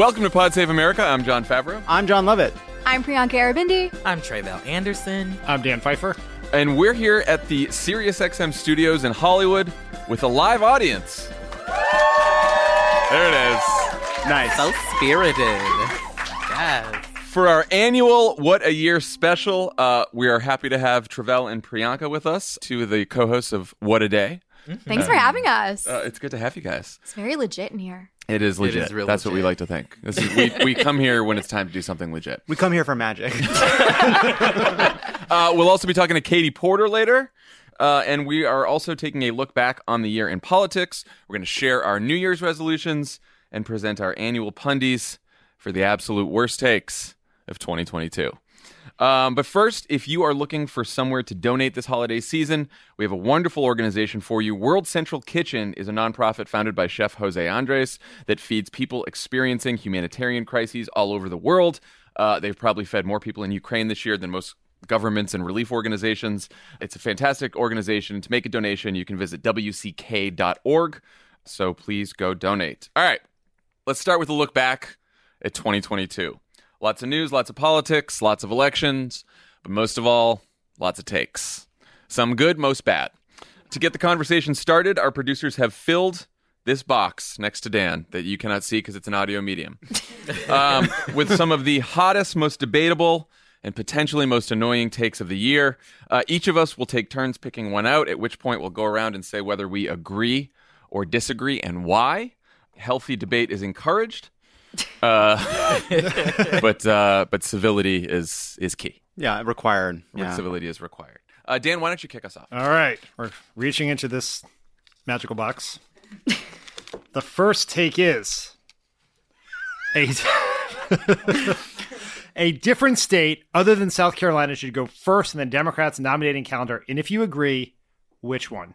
Welcome to Pod Save America. I'm Jon Favreau. I'm Jon Lovett. I'm Priyanka Aribindi. I'm Tre'vell Anderson. I'm Dan Pfeiffer. And we're here at the SiriusXM studios in Hollywood with a live audience. There it is. Nice. So spirited. Yes. For our annual What a Year special, uh, we are happy to have Tre'vell and Priyanka with us, two of the co hosts of What a Day. Thanks for having us. Uh, it's good to have you guys. it's very legit in here. It is legit. is real That's what we like to think. This is, we, we come here when it's time to do something legit. We come here for magic. Uh, we'll also be talking to Katie Porter later. Uh, and we are also taking a look back on the year in politics. We're going to share our New Year's resolutions and present our annual pundies for the absolute worst takes of 2022. Um, but first, if you are looking for somewhere to donate this holiday season, we have a wonderful organization for you. World Central Kitchen is a nonprofit founded by Chef Jose Andres that feeds people experiencing humanitarian crises all over the world. Uh, they've probably fed more people in Ukraine this year than most governments and relief organizations. It's a fantastic organization. To make a donation, you can visit wck.org. So please go donate. All right, let's start with a look back at 2022. Lots of news, lots of politics, lots of elections, but most of all, lots of takes. Some good, most bad. To get the conversation started, our producers have filled this box next to Dan that you cannot see because it's an audio medium um, with some of the hottest, most debatable, and potentially most annoying takes of the year. Uh, each of us will take turns picking one out, at which point we'll go around and say whether we agree or disagree and why. Healthy debate is encouraged. Uh, but uh, but civility is is key. yeah, required. Yeah. Civility is required. Uh, Dan, why don't you kick us off? All right, we're reaching into this magical box. the first take is a a different state other than South Carolina should go first in the Democrats' nominating calendar, and if you agree, which one?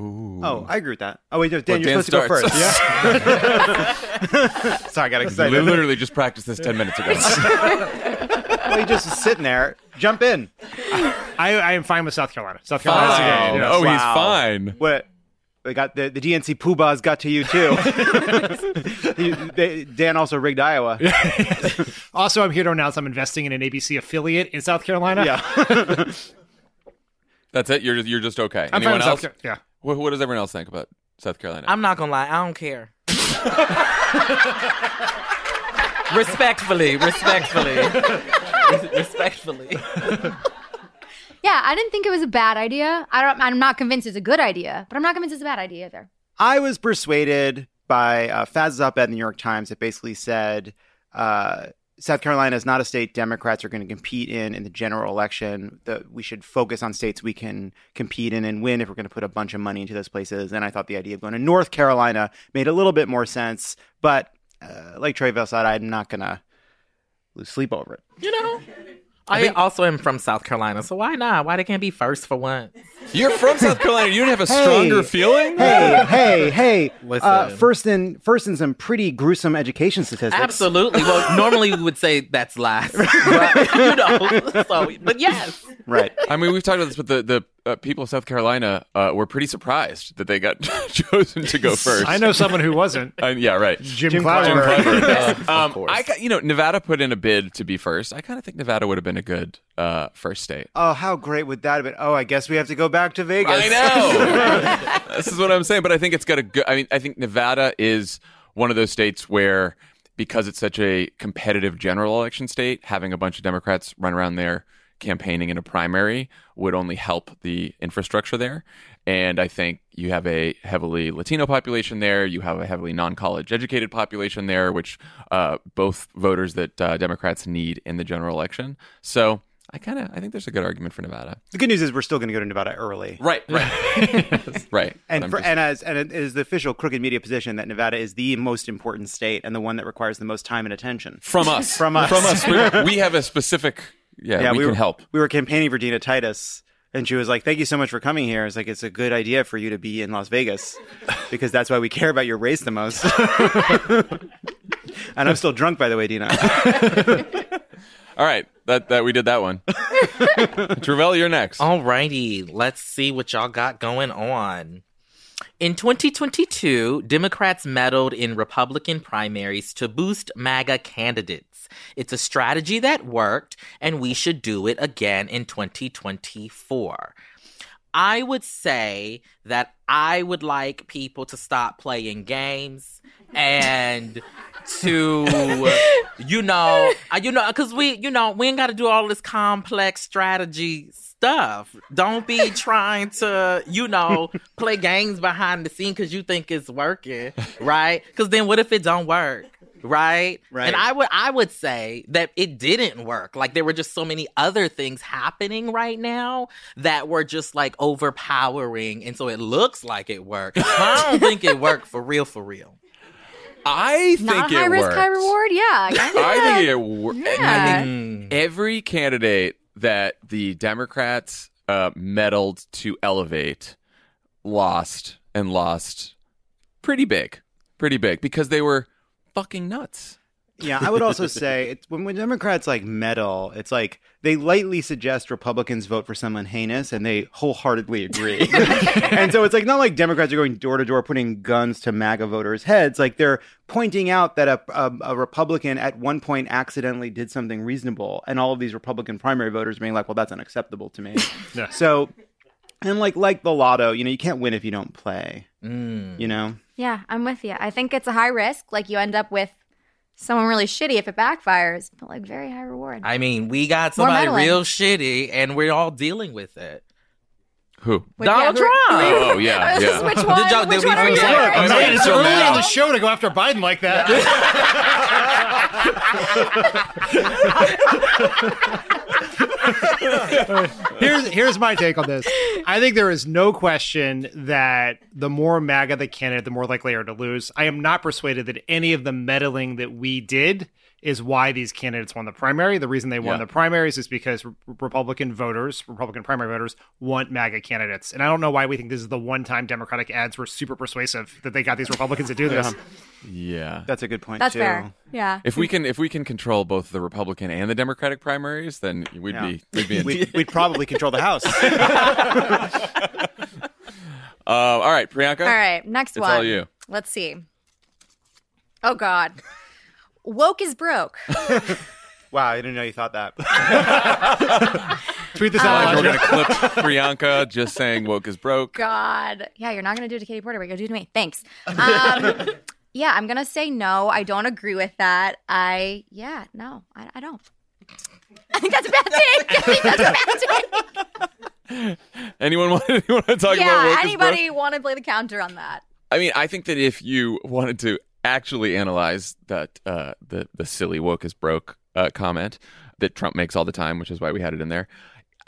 Oh, I agree with that. Oh wait, Dan, Well, you're Dan supposed to go first. Yeah. Sorry, I got We excited. literally just practiced this ten minutes ago. well, you just sitting there. Jump in. I, I am fine with South Carolina. South Carolina's a Fine. good. yes. Oh, he's fine. What? They got the, the DNC poobahs got to you too. He- they- Dan also rigged Iowa. Also, I'm here to announce I'm investing in an ABC affiliate in South Carolina. Yeah. That's it. You're just, you're just okay. I'm Anyone fine with else? South Carolina. Yeah. What, what does everyone else think about South Carolina? I'm not gonna lie, I don't care. respectfully, respectfully, respectfully. Yeah, I didn't think it was a bad idea. I don't. I'm not convinced it's a good idea, but I'm not convinced it's a bad idea either. I was persuaded by uh, Faz's op-ed in the New York Times that basically said uh, South Carolina is not a state Democrats are going to compete in in the general election. We should focus on states we can compete in and win if we're going to put a bunch of money into those places. And I thought the idea of going to North Carolina made a little bit more sense. But uh, like Tre'vell said, I'm not going to lose sleep over it. You know, I, also am from South Carolina, so why not? Why they can't be first for once? You're from South Carolina. You don't have a stronger feeling? Hey, hey, hey! Listen. Uh, first in first in some pretty gruesome education statistics. Absolutely. Well, normally we would say that's last, but, you know. So, but yes, Right. I mean, we've talked about this, but the, the uh, people of South Carolina uh, were pretty surprised that they got chosen to go first. I know someone who wasn't. Uh, yeah, right. Jim, Jim Clyburn. Clyburn. Um. I, ca- you know, Nevada put in a bid to be first. I kind of think Nevada would have been a good uh, first state. Oh, how great would that have been? Oh, I guess we have to go back to Vegas. I know. this is what I'm saying, but I think it's got a good. I mean, I think Nevada is one of those states where, because it's such a competitive general election state, having a bunch of Democrats run around there campaigning in a primary would only help the infrastructure there. And I think you have a heavily Latino population there. You have a heavily non-college educated population there, which uh, both voters that uh, Democrats need in the general election. So I kind of I think there's a good argument for Nevada. The good news is we're still going to go to Nevada early. Right, right, right. And for, just- and as and it is the official crooked media position that Nevada is the most important state and the one that requires the most time and attention. from us, From us. from us, We're, we have a specific. Yeah, we, were, can help. We were campaigning for Dina Titus, and she was like, "Thank you so much for coming here." It's like it's a good idea for you to be in Las Vegas because that's why we care about your race the most. and I'm still drunk, by the way, Dina. All right, that that we did that one. Tre'vell, you're next. All righty, let's see what y'all got going on. In 2022, Democrats meddled in Republican primaries to boost MAGA candidates. It's a strategy that worked, and we should do it again in 2024. I would say that I would like people to stop playing games and to you know uh, you know because we you know we ain't got to do all this complex strategy stuff. Don't be trying to you know play games behind the scene because you think it's working right? Because then what if it don't work right Right. and i would i would say that it didn't work like there were just so many other things happening right now that were just like overpowering and so it looks like it worked but i don't think it worked for real for real I think Not it high risk, worked. high reward. Yeah. I think it worked. I Yeah. think every candidate that the Democrats uh, meddled to elevate lost and lost pretty big, pretty big because they were fucking nuts. Yeah, I would also say it's when, when Democrats like meddle, it's like they lightly suggest Republicans vote for someone heinous, and they wholeheartedly agree. and so it's like not like Democrats are going door to door putting guns to MAGA voters' heads. Like they're pointing out that a, a, a Republican at one point accidentally did something reasonable, and all of these Republican primary voters being like, "Well, that's unacceptable to me." Yeah. So, and like like the lotto, you know, you can't win if you don't play. Mm. You know. Yeah, I'm with you. I think it's a high risk. Like you end up with someone really shitty if it backfires, but like very high reward. I mean, we got somebody real shitty, and we're all dealing with it. Who? Which- Donald who- Trump. who- Oh, yeah, yeah. Which one? Did y'all- which did we one are we forget? doing? I'm Man, it's so early now. in the show to go after Biden like that. here's here's my take on this. I think there is no question that the more MAGA the candidate, the more likely they are to lose. I am not persuaded that any of the meddling that we did is why these candidates won the primary. The reason they won Yeah. the primaries is because re- Republican voters, Republican primary voters, want MAGA candidates. And I don't know why we think this is the one time Democratic ads were super persuasive that they got these Republicans to do this. Yeah. That's a good point That's too. fair. Yeah. If we can, if we can control both the Republican and the Democratic primaries, then we'd Yeah. be, we'd be. In, We'd, we'd probably control the House. uh, all right, Priyanka. All right, next It's one. all you. Let's see. Oh God, woke is broke. wow, I didn't know you thought that. Tweet this Uh, out. We're gonna clip Priyanka just saying woke is broke. God, yeah, you're not gonna do it to Katie Porter. We're gonna do it to me. Thanks. Um, yeah, I'm gonna say no. I don't agree with that. I yeah, no, I, I don't. I think that's a bad take. I think that's a bad take. Anyone want, anyone want to talk about yeah, woke is broke? anybody want to play the counter on that? I mean, I think that if you wanted to actually analyze that uh, the the silly woke is broke uh, comment that Trump makes all the time, which is why we had it in there,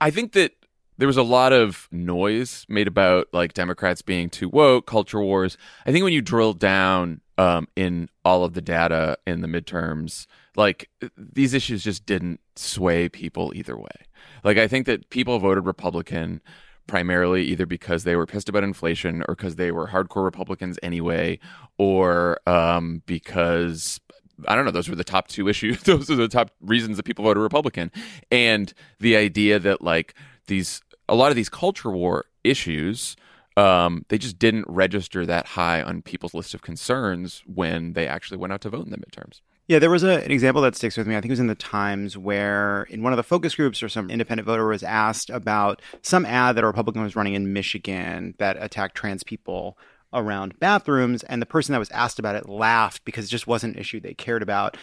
I think that there was a lot of noise made about like Democrats being too woke, culture wars. I think when you drill down um, in all of the data in the midterms, like these issues just didn't sway people either way. Like I think that people voted Republican primarily either because they were pissed about inflation or because they were hardcore Republicans anyway, or um, because I don't know. Those were the top two issues. Those are the top reasons that people voted Republican. And the idea that like these, a lot of these culture war issues, um, they just didn't register that high on people's list of concerns when they actually went out to vote in the midterms. Yeah, there was a, an example that sticks with me. I think it was in the Times where, in one of the focus groups, or some independent voter was asked about some ad that a Republican was running in Michigan that attacked trans people around bathrooms, and the person that was asked about it laughed because it just wasn't an issue they cared about.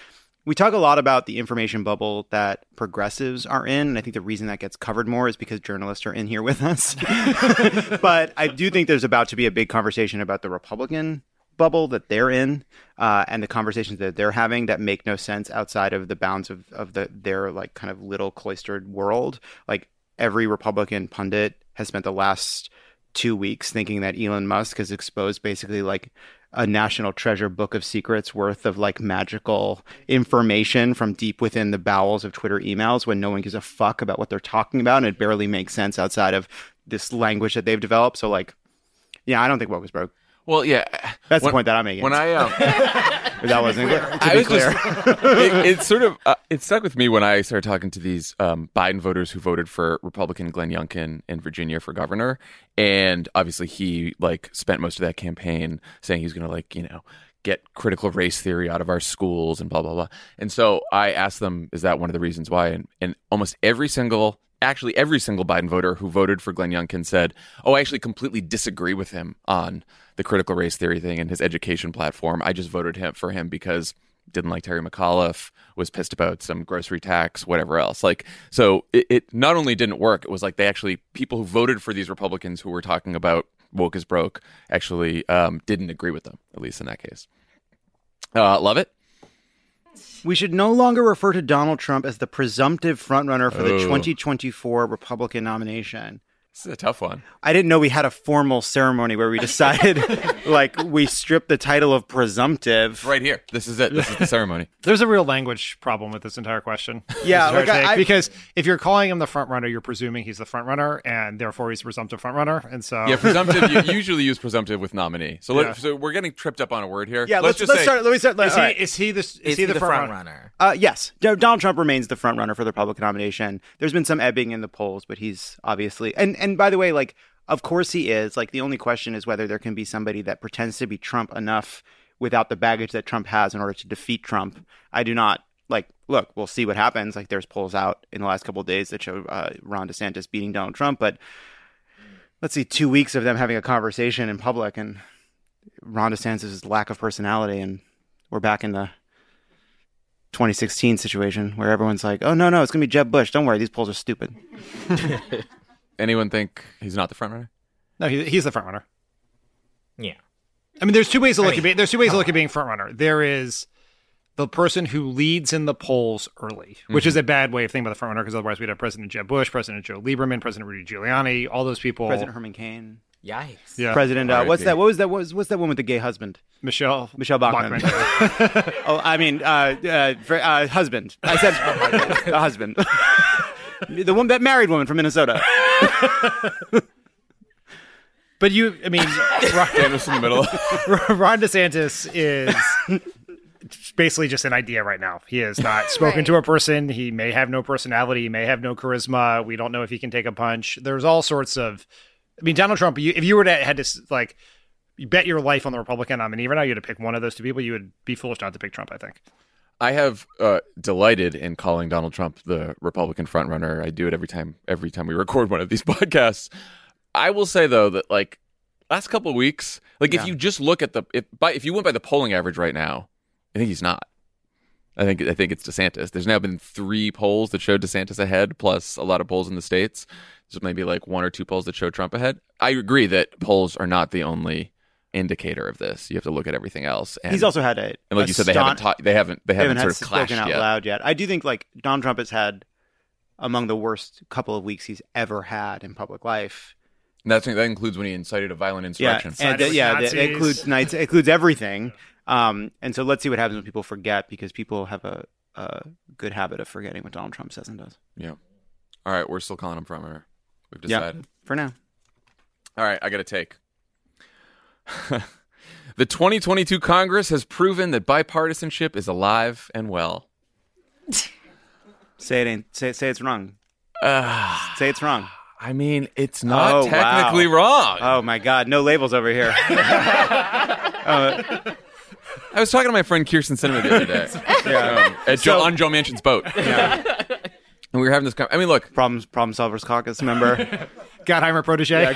we talk a lot about the information bubble that progressives are in. And I think the reason that gets covered more is because journalists are in here with us. but I do think there's about to be a big conversation about the Republican bubble that they're in uh, and the conversations that they're having that make no sense outside of the bounds of, of the their like kind of little cloistered world. Like every Republican pundit has spent the last two weeks thinking that Elon Musk has exposed basically like a national treasure book of secrets worth of like magical information from deep within the bowels of Twitter emails when no one gives a fuck about what they're talking about and it barely makes sense outside of this language that they've developed. So like, yeah, I don't think woke is broke. Well, yeah. That's when, the point that I'm making. When I um, that wasn't clear. To I be was clear. just- it, it sort of uh, it stuck with me when I started talking to these um, Biden voters who voted for Republican Glenn Youngkin in Virginia for governor, and obviously he like spent most of that campaign saying he's going to like you know get critical race theory out of our schools and blah blah blah. And so I asked them, is that one of the reasons why? And, and almost every single actually every single Biden voter who voted for Glenn Youngkin said, "Oh, I actually completely disagree with him on the critical race theory thing and his education platform. I just voted him for him because didn't like Terry McAuliffe, was pissed about some grocery tax, whatever else. Like, so it, it not only didn't work, it was like they actually people who voted for these Republicans who were talking about woke is broke actually um, didn't agree with them, at least in that case. Uh, love it. We should no longer refer to Donald Trump as the presumptive frontrunner for the Oh. 2024 Republican nomination. This is a tough one. I didn't know we had a formal ceremony where we decided, like, we stripped the title of presumptive. Right here. This is it. This is the ceremony. There's a real language problem with this entire question. Yeah, This is our like, I- I- because if you're calling him the front runner, you're presuming he's the front runner, and therefore he's a presumptive front runner. And so, Yeah, presumptive. you usually use presumptive with nominee. So, let, Yeah. so we're getting tripped up on a word here. Yeah, let's, just let's say, start. Let me start. is he right. is he the is, Is he the front, runner? runner? Uh, yes, Donald Trump remains the front runner for the Republican nomination. There's been some ebbing in the polls, but he's obviously and and by the way, like of course he is. Like the only question is whether there can be somebody that pretends to be Trump enough without the baggage that Trump has in order to defeat Trump. I do not like. Look, we'll see what happens. Like there's polls out in the last couple days that show uh, Ron DeSantis beating Donald Trump, but let's see two weeks of them having a conversation in public and Ron DeSantis' lack of personality, and we're back in the 2016 situation where everyone's like, "Oh no, no, it's gonna be Jeb Bush. Don't worry, these polls are stupid." anyone think he's not the front runner? No, he, he's the front runner. Yeah. I mean, there's two ways to look mean, at being, there's two ways to look at being front runner. There is the person who leads in the polls early, which is a bad way of thinking about the front runner because otherwise we'd have President Jeb Bush, President Joe Lieberman, President Rudy Giuliani, all those people. President Herman Cain, Yikes. yeah, President. Uh, what's that? What was that? What was, what's that one with the gay husband? Michele Michele Bachmann. Bachmann. Oh, I mean, uh, uh, fr- uh, husband. I said a husband. the one that married woman from Minnesota. but you, I mean, Ron, Thanos in the middle. Ron DeSantis is basically just an idea right now. He has not spoken Right. to a person. He may have no personality. He may have no charisma. We don't know if he can take a punch. There's all sorts of. I mean, Donald Trump. You, if you were to had to like, you bet your life on the Republican nominee right now, you had to pick one of those two people. You would be foolish not to pick Trump. I think. I have uh, delighted in calling Donald Trump the Republican frontrunner. I do it every time every time we record one of these podcasts. I will say though that like last couple of weeks, like Yeah. if you just look at the if by if you went by the polling average right now, I think he's not. I think I think it's DeSantis. There's now been three polls that showed DeSantis ahead, plus a lot of polls in the states. There's maybe like one or two polls that show Trump ahead. I agree that polls are not the only indicator of this. You have to look at everything else. And, He's also had a. and like a you said, they staun- haven't taught, they haven't they they haven't, haven't sort had of spoken out yet. loud yet. I do think like Donald Trump has had among the worst couple of weeks he's ever had in public life. And that's that includes when he incited a violent Yeah, insurrection. and Sided uh, with yeah, that includes nights, includes everything. Um, and so let's see what happens when people forget because people have a, a good habit of forgetting what Donald Trump says and does. yeah. All right, we're still calling him from frontrunner. We've Yeah. decided. For now, All right, I got to take. the 2022 Congress has proven that bipartisanship is alive and well. say it ain't say say it's wrong. Uh, Say it's wrong. I mean, it's not Oh, technically wow. wrong. Oh my God, no labels over here. I was talking to my friend Kyrsten Sinema the other day um, at Joe, on Joe Manchin's boat, Yeah. and we were having this. Con- I mean, look, Problems Problem Solvers Caucus member. Gottheimer protege.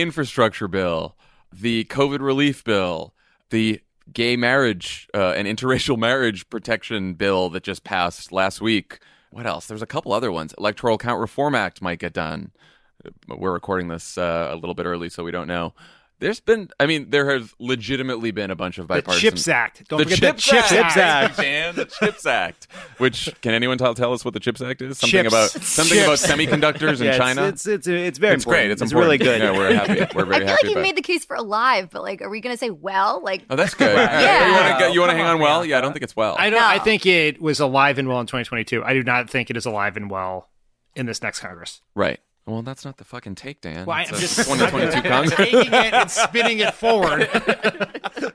Infrastructure bill, the COVID relief bill, the gay marriage, uh, an interracial marriage protection bill that just passed last week. What else? There's a couple other ones. Electoral Count Reform Act might get done. We're recording this uh, a little bit early, so we don't know. There's been, I mean, there has legitimately been a bunch of bipartisan. The bipartisan. Chips Act. Don't the forget Chips, the Chips Act. Act. Dan, the Chips Act. Which can anyone tell, tell us what the Chips Act is? Something Chips. about something about semiconductors in Yeah, China. It's it's it's, very It's important. great. It's, It's important. really good. Yeah, we're happy. We're I very feel happy. like you made the case for alive, but like, are we gonna say well? Like, Oh, that's good. Yeah. You want to you want to hang on, on well? Priyanka. Yeah, I don't think it's well. I don't. No. I think it was alive and well in 2022. I do not think it is alive and well in this next Congress. right. Well, that's not the fucking take, Dan. Well, I- It's I'm a just 2022 I'm Congress. taking it and spinning it forward.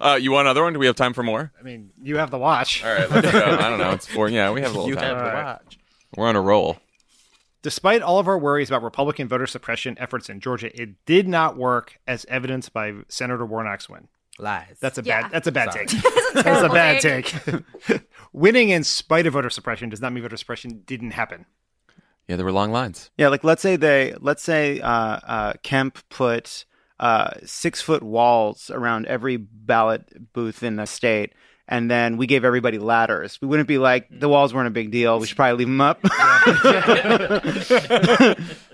Uh, you want another one? Do we have time for more? I mean, you have the watch. All right, let's go. I don't know. It's four. Yeah, we have a little You time. have to Alright. watch. We're on a roll. Despite all of our worries about Republican voter suppression efforts in Georgia, it did not work, as evidenced by Senator Warnock's win. Lies. That's a Yeah. bad. That's a bad Sorry. take. That's a bad take. take. Winning in spite of voter suppression does not mean voter suppression didn't happen. Yeah, there were long lines. Yeah, like let's say they let's say uh, uh, Kemp put uh, six foot walls around every ballot booth in the state, and then we gave everybody ladders. We wouldn't be like the walls weren't a big deal. We should probably leave them up.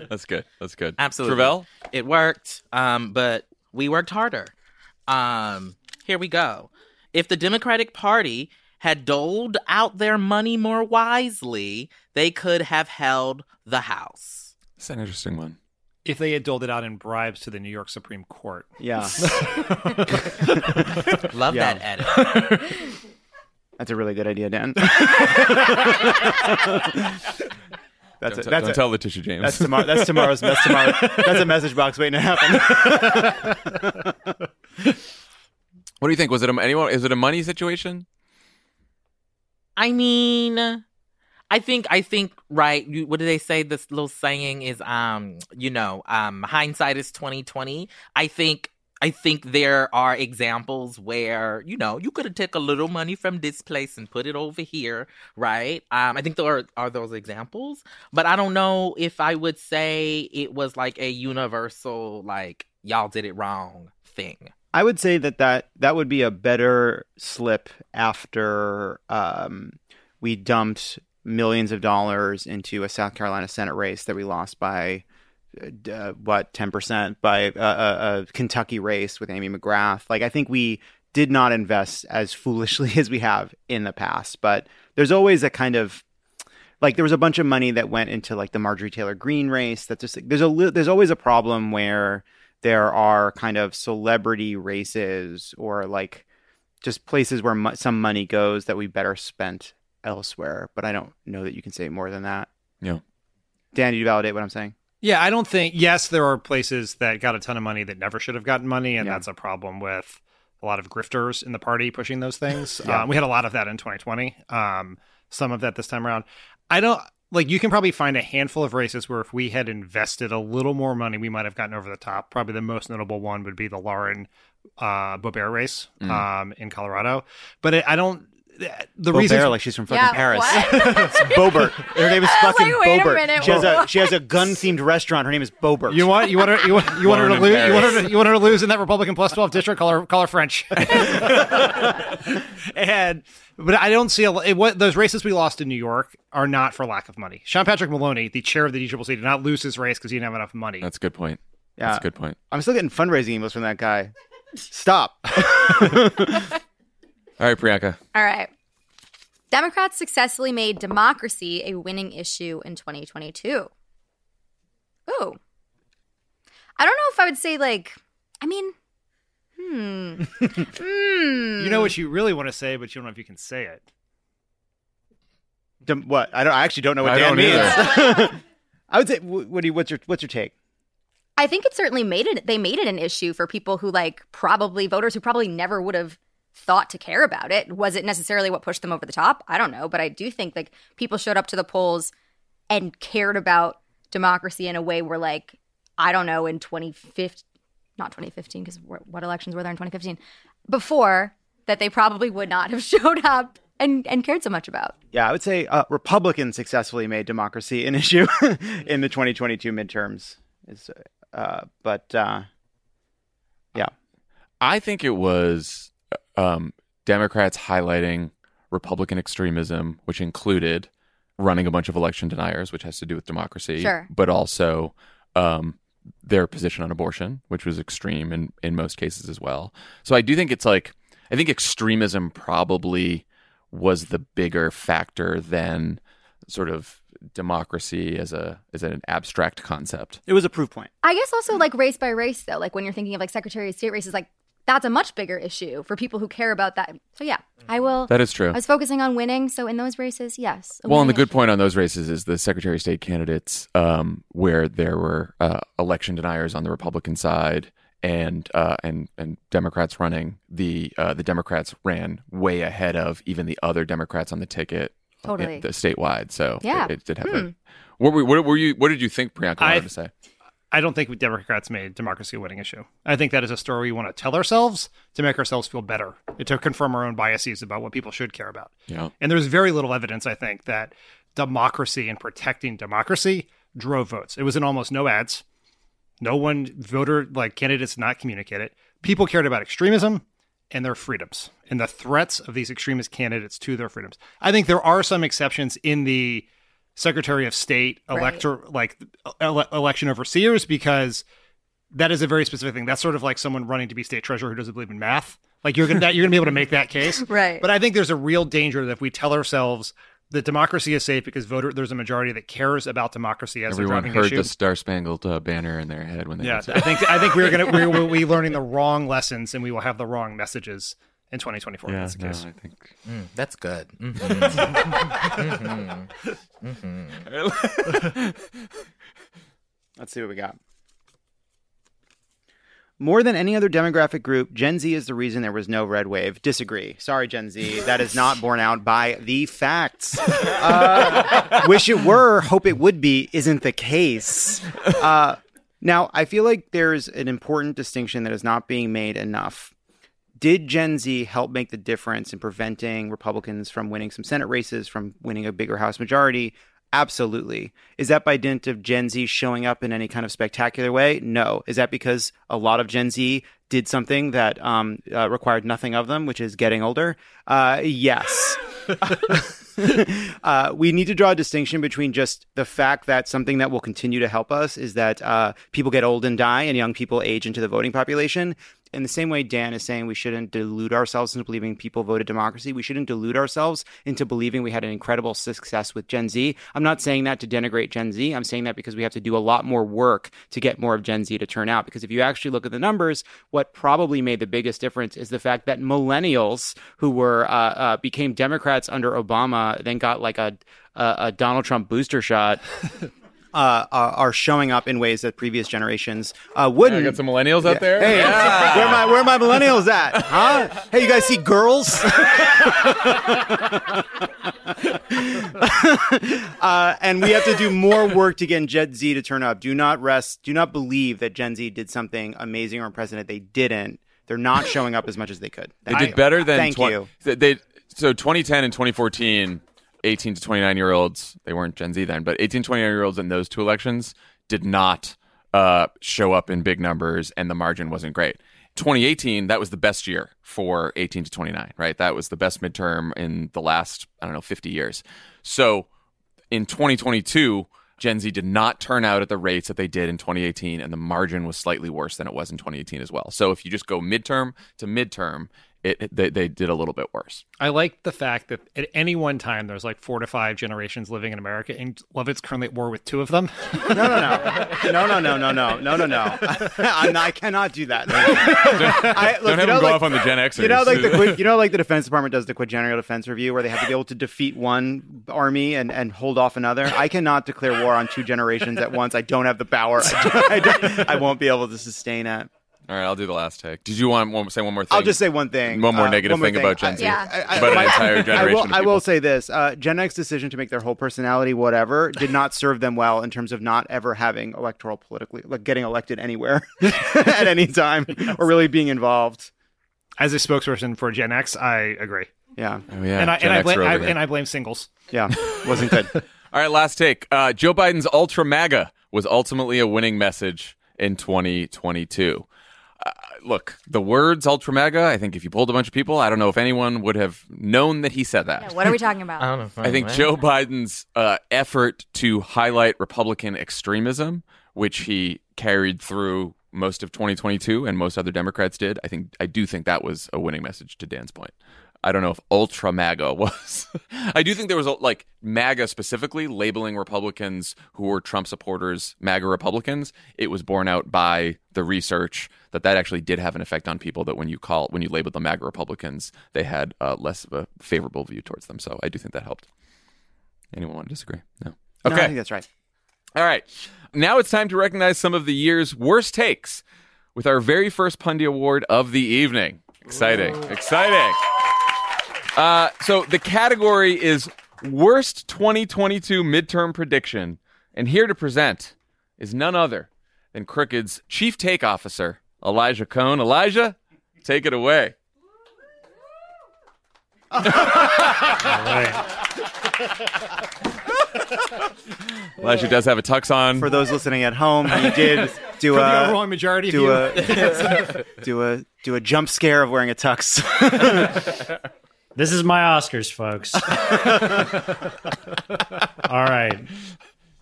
That's good. That's good. Absolutely. Tre'vell? It worked, um, but we worked harder. Um, here we go. If the Democratic Party had doled out their money more wisely, they could have held the House. It's an interesting one. If they had doled it out in bribes to the New York Supreme Court, yeah, Love Yeah. that edit. that's a really good idea, Dan. that's Don't, it. t- That's don't it. tell Letitia James. That's tomorrow. That's tomorrow's. That's tomorrow. That's a message box waiting to happen. what do you think? Was it a, anyone? Is it a money situation? I mean, I think I think right. You, what do they say? This little saying is, um, you know, um, hindsight is twenty twenty. I think. I think there are examples where you know you could have took a little money from this place and put it over here, right? Um, I think there are, are those examples, but I don't know if I would say it was like a universal like y'all did it wrong thing. I would say that that, that would be a better slip after um, we dumped millions of dollars into a South Carolina Senate race that we lost by uh, what ten percent by a, a, a Kentucky race with Amy McGrath. Like I think we did not invest as foolishly as we have in the past, but there's always a kind of like there was a bunch of money that went into like the Marjorie Taylor Greene race. That's just there's a li- there's always a problem where there are kind of celebrity races or like just places where mo- some money goes that we better spent elsewhere. But I don't know that you can say more than that. Yeah. Dan, do you validate what I'm saying? Yeah, I don't think. Yes, there are places that got a ton of money that never should have gotten money, and Yeah. that's a problem with a lot of grifters in the party pushing those things. Yeah. Um, we had a lot of that in 2020. Um, some of that this time around. I don't like. You can probably find a handful of races where if we had invested a little more money, we might have gotten over the top. Probably the most notable one would be the Lauren uh, Boebert race Mm. um, in Colorado. But it, I don't. The Boebert, reason like she's from fucking Yeah, Paris. it's Boebert. Her name is fucking like, wait a Boebert. minute, she has a she has a gun themed restaurant. Her name is Boebert. You want you want her you want, you want her to lose in you want her to, you want her to lose in that Republican plus twelve district. Call her call her French. and but I don't see a it, what those races we lost in New York are not for lack of money. Sean Patrick Maloney, the chair of the DCCC, did not lose his race because he didn't have enough money. That's a good point. yeah, That's a good point. I'm still getting fundraising emails from that guy. Stop. All right, Priyanka. All right. Democrats successfully made democracy a winning issue in 2022. Ooh. I don't know if I would say, like, I mean, hmm. hmm. You know what you really want to say, but you don't know if you can say it. Dem- what? I don't. I actually don't know what I Dan don't means. I would say. wh- What do you? What's your What's your take? I think it certainly made it. They made it an issue for people who like probably voters who probably never would have thought to care about it. Was it necessarily what pushed them over the top? I don't know, but I do think like people showed up to the polls and cared about democracy in a way where like I don't know in 2015, not 2015 because what elections were there in 2015 before that they probably would not have showed up and and cared so much about. Yeah, I would say uh, Republicans successfully made democracy an issue in the 2022 midterms. Is, uh, but uh, yeah, I think it was um, Democrats highlighting Republican extremism, which included running a bunch of election deniers, which has to do with democracy, Sure. but also um, their position on abortion, which was extreme in, in most cases as well. So I do think it's like, I think extremism probably was the bigger factor than sort of democracy as a as an abstract concept. It was a proof point. I guess also like race by race though, like when you're thinking of like Secretary of State races, like that's a much bigger issue for people who care about that. So yeah, I will. That is true. I was focusing on winning, so in those races, yes. Well, and the winning good point on those races is the Secretary of State candidates, um, where there were uh, election deniers on the Republican side and uh, and and Democrats running. The uh, the Democrats ran way ahead of even the other Democrats on the ticket, uh, Totally. the statewide. So Yeah. it, it did have Hmm. What were, what were you? What did you think Priyanka I- wanted to say? I don't think Democrats made democracy a winning issue. I think that is a story we want to tell ourselves to make ourselves feel better, to confirm our own biases about what people should care about. Yeah. And there's very little evidence, I think, that democracy and protecting democracy drove votes. It was in almost no ads. No one voter like candidates did not communicate it. People cared about extremism and their freedoms and the threats of these extremist candidates to their freedoms. I think there are some exceptions in the Secretary of State Right. elector like ele- election overseers because that is a very specific thing. That's sort of like someone running to be state treasurer who doesn't believe in math. Like you're gonna that, you're gonna be able to make that case, Right. But I think there's a real danger that if we tell ourselves that democracy is safe because voter there's a majority that cares about democracy as Everyone a driving heard issue. the Star Spangled uh, Banner in their head when they yeah, I think I think we're gonna we will be learning the wrong lessons and we will have the wrong messages in 2024. Yeah, that's the no, case. I think Mm, that's good. Mhm. Mhm. Mhm. Let's see what we got. More than any other demographic group, Gen Z is the reason there was no red wave. Disagree. Sorry, Gen Z. That is not borne out by the facts. Uh, wish it were, hope it would be, isn't the case. Uh, now, I feel like there's an important distinction that is not being made enough. Did Gen Z help make the difference in preventing Republicans from winning some Senate races, from winning a bigger House majority? Absolutely. Is that by dint of Gen Z showing up in any kind of spectacular way? No. Is that because a lot of Gen Z did something that um, uh, required nothing of them, which is getting older? Uh, yes. uh, we need to draw a distinction between just the fact that something that will continue to help us is that uh, people get old and die and young people age into the voting population. In the same way, Dan is saying we shouldn't delude ourselves into believing people voted democracy. We shouldn't delude ourselves into believing we had an incredible success with Gen Z. I'm not saying that to denigrate Gen Z. I'm saying that because we have to do a lot more work to get more of Gen Z to turn out. Because if you actually look at the numbers, what probably made the biggest difference is the fact that millennials who were uh, uh, became Democrats under Obama, then got like a a, a Donald Trump booster shot. Uh, are, are showing up in ways that previous generations uh, wouldn't. I got some millennials out there. Hey, where are my where are my millennials at? Huh? Hey, you guys see girls? uh, and we have to do more work to get Gen Z to turn up. Do not rest. Do not believe that Gen Z did something amazing or unprecedented. They didn't. They're not showing up as much as they could. They did you. better than Thank twen- you. They, they- so 2010 and 2014, 18 to 29 year olds. They weren't Gen Z then, but 18 29 year olds in those two elections did not uh, show up in big numbers, and the margin wasn't great. 2018, that was the best year for 18 to 29, right? That was the best midterm in the last, I don't know, 50 years. So in 2022, Gen Z did not turn out at the rates that they did in 2018, and the margin was slightly worse than it was in 2018 as well. So if you just go midterm to midterm, it, it- they, they did a little bit worse. I like the fact that at any one time there's like four to five generations living in America, and Lovett's currently at war with two of them. No, no, no, no, no, no, no, no, no, no, no. I'm I cannot do that. I, look, Don't you have know, them go like- off on the Gen Xers. You know, like the you know, like the Defense Department does the quadrennial defense review, where they have to be able to defeat one army and, and hold off another. I cannot declare war on two generations at once. I don't have the power. I, don't- I won't be able to sustain it. All right, I'll do the last take. Did you want to say one more thing? I'll just say one thing. One more uh, negative more thing about Gen Z. Yeah. About an entire I generation will, of I will say this: uh, Gen X decision to make their whole personality whatever did not serve them well in terms of not ever having electoral politically, like getting elected anywhere at any time or really being involved. As a spokesperson for Gen X, I agree, Yeah, Oh, yeah, and I Gen and I, Xer blame, I and I blame singles. yeah, wasn't good. All right, last take. Uh, Joe Biden's ultra MAGA was ultimately a winning message in 2022. Look, the words ultra mega. I think if you pulled a bunch of people, I don't know if anyone would have known that he said that. Yeah, what are we talking about? I don't know. I think Joe Biden's uh, effort to highlight Republican extremism, which he carried through most of 2022 and most other Democrats did, I think I do think that was a winning message to Dan's point. I don't know if ultra MAGA was. I do think there was a, like MAGA specifically labeling Republicans who were Trump supporters MAGA Republicans. It was borne out by the research that that actually did have an effect on people. That when you call when you labeled the MAGA Republicans, they had uh, less of a favorable view towards them. So I do think that helped. Anyone want to disagree? No. No, Okay. I think that's right. All right. Now it's time to recognize some of the year's worst takes with our very first Pundy Award of the evening. Exciting. Exciting. Uh, so the category is Worst 2022 Midterm Prediction. And here to present is none other than Crooked's Chief Take Officer, Elijah Cone. Elijah, take it away. Elijah does have a tux on. For those listening at home, he did do For a overwhelming majority of do a do a do a jump scare of wearing a tux. This is my Oscars, folks. All right.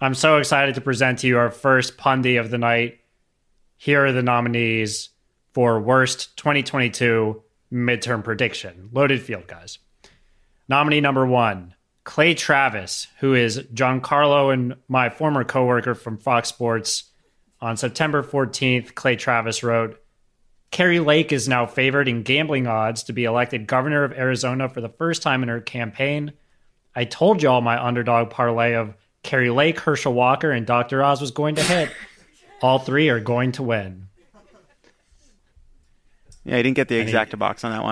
I'm so excited to present to you our first pundy of the night. Here are the nominees for worst 2022 midterm prediction. Loaded field, guys. Nominee number one, Clay Travis, who is Giancarlo and my former coworker from Fox Sports. On September 14th, Clay Travis wrote, Kari Lake is now favored in gambling odds to be elected governor of Arizona for the first time in her campaign. I told y'all my underdog parlay of Kari Lake, Herschel Walker, and Dr. Oz was going to hit. All three are going to win. yeah, I didn't get the exacta box on that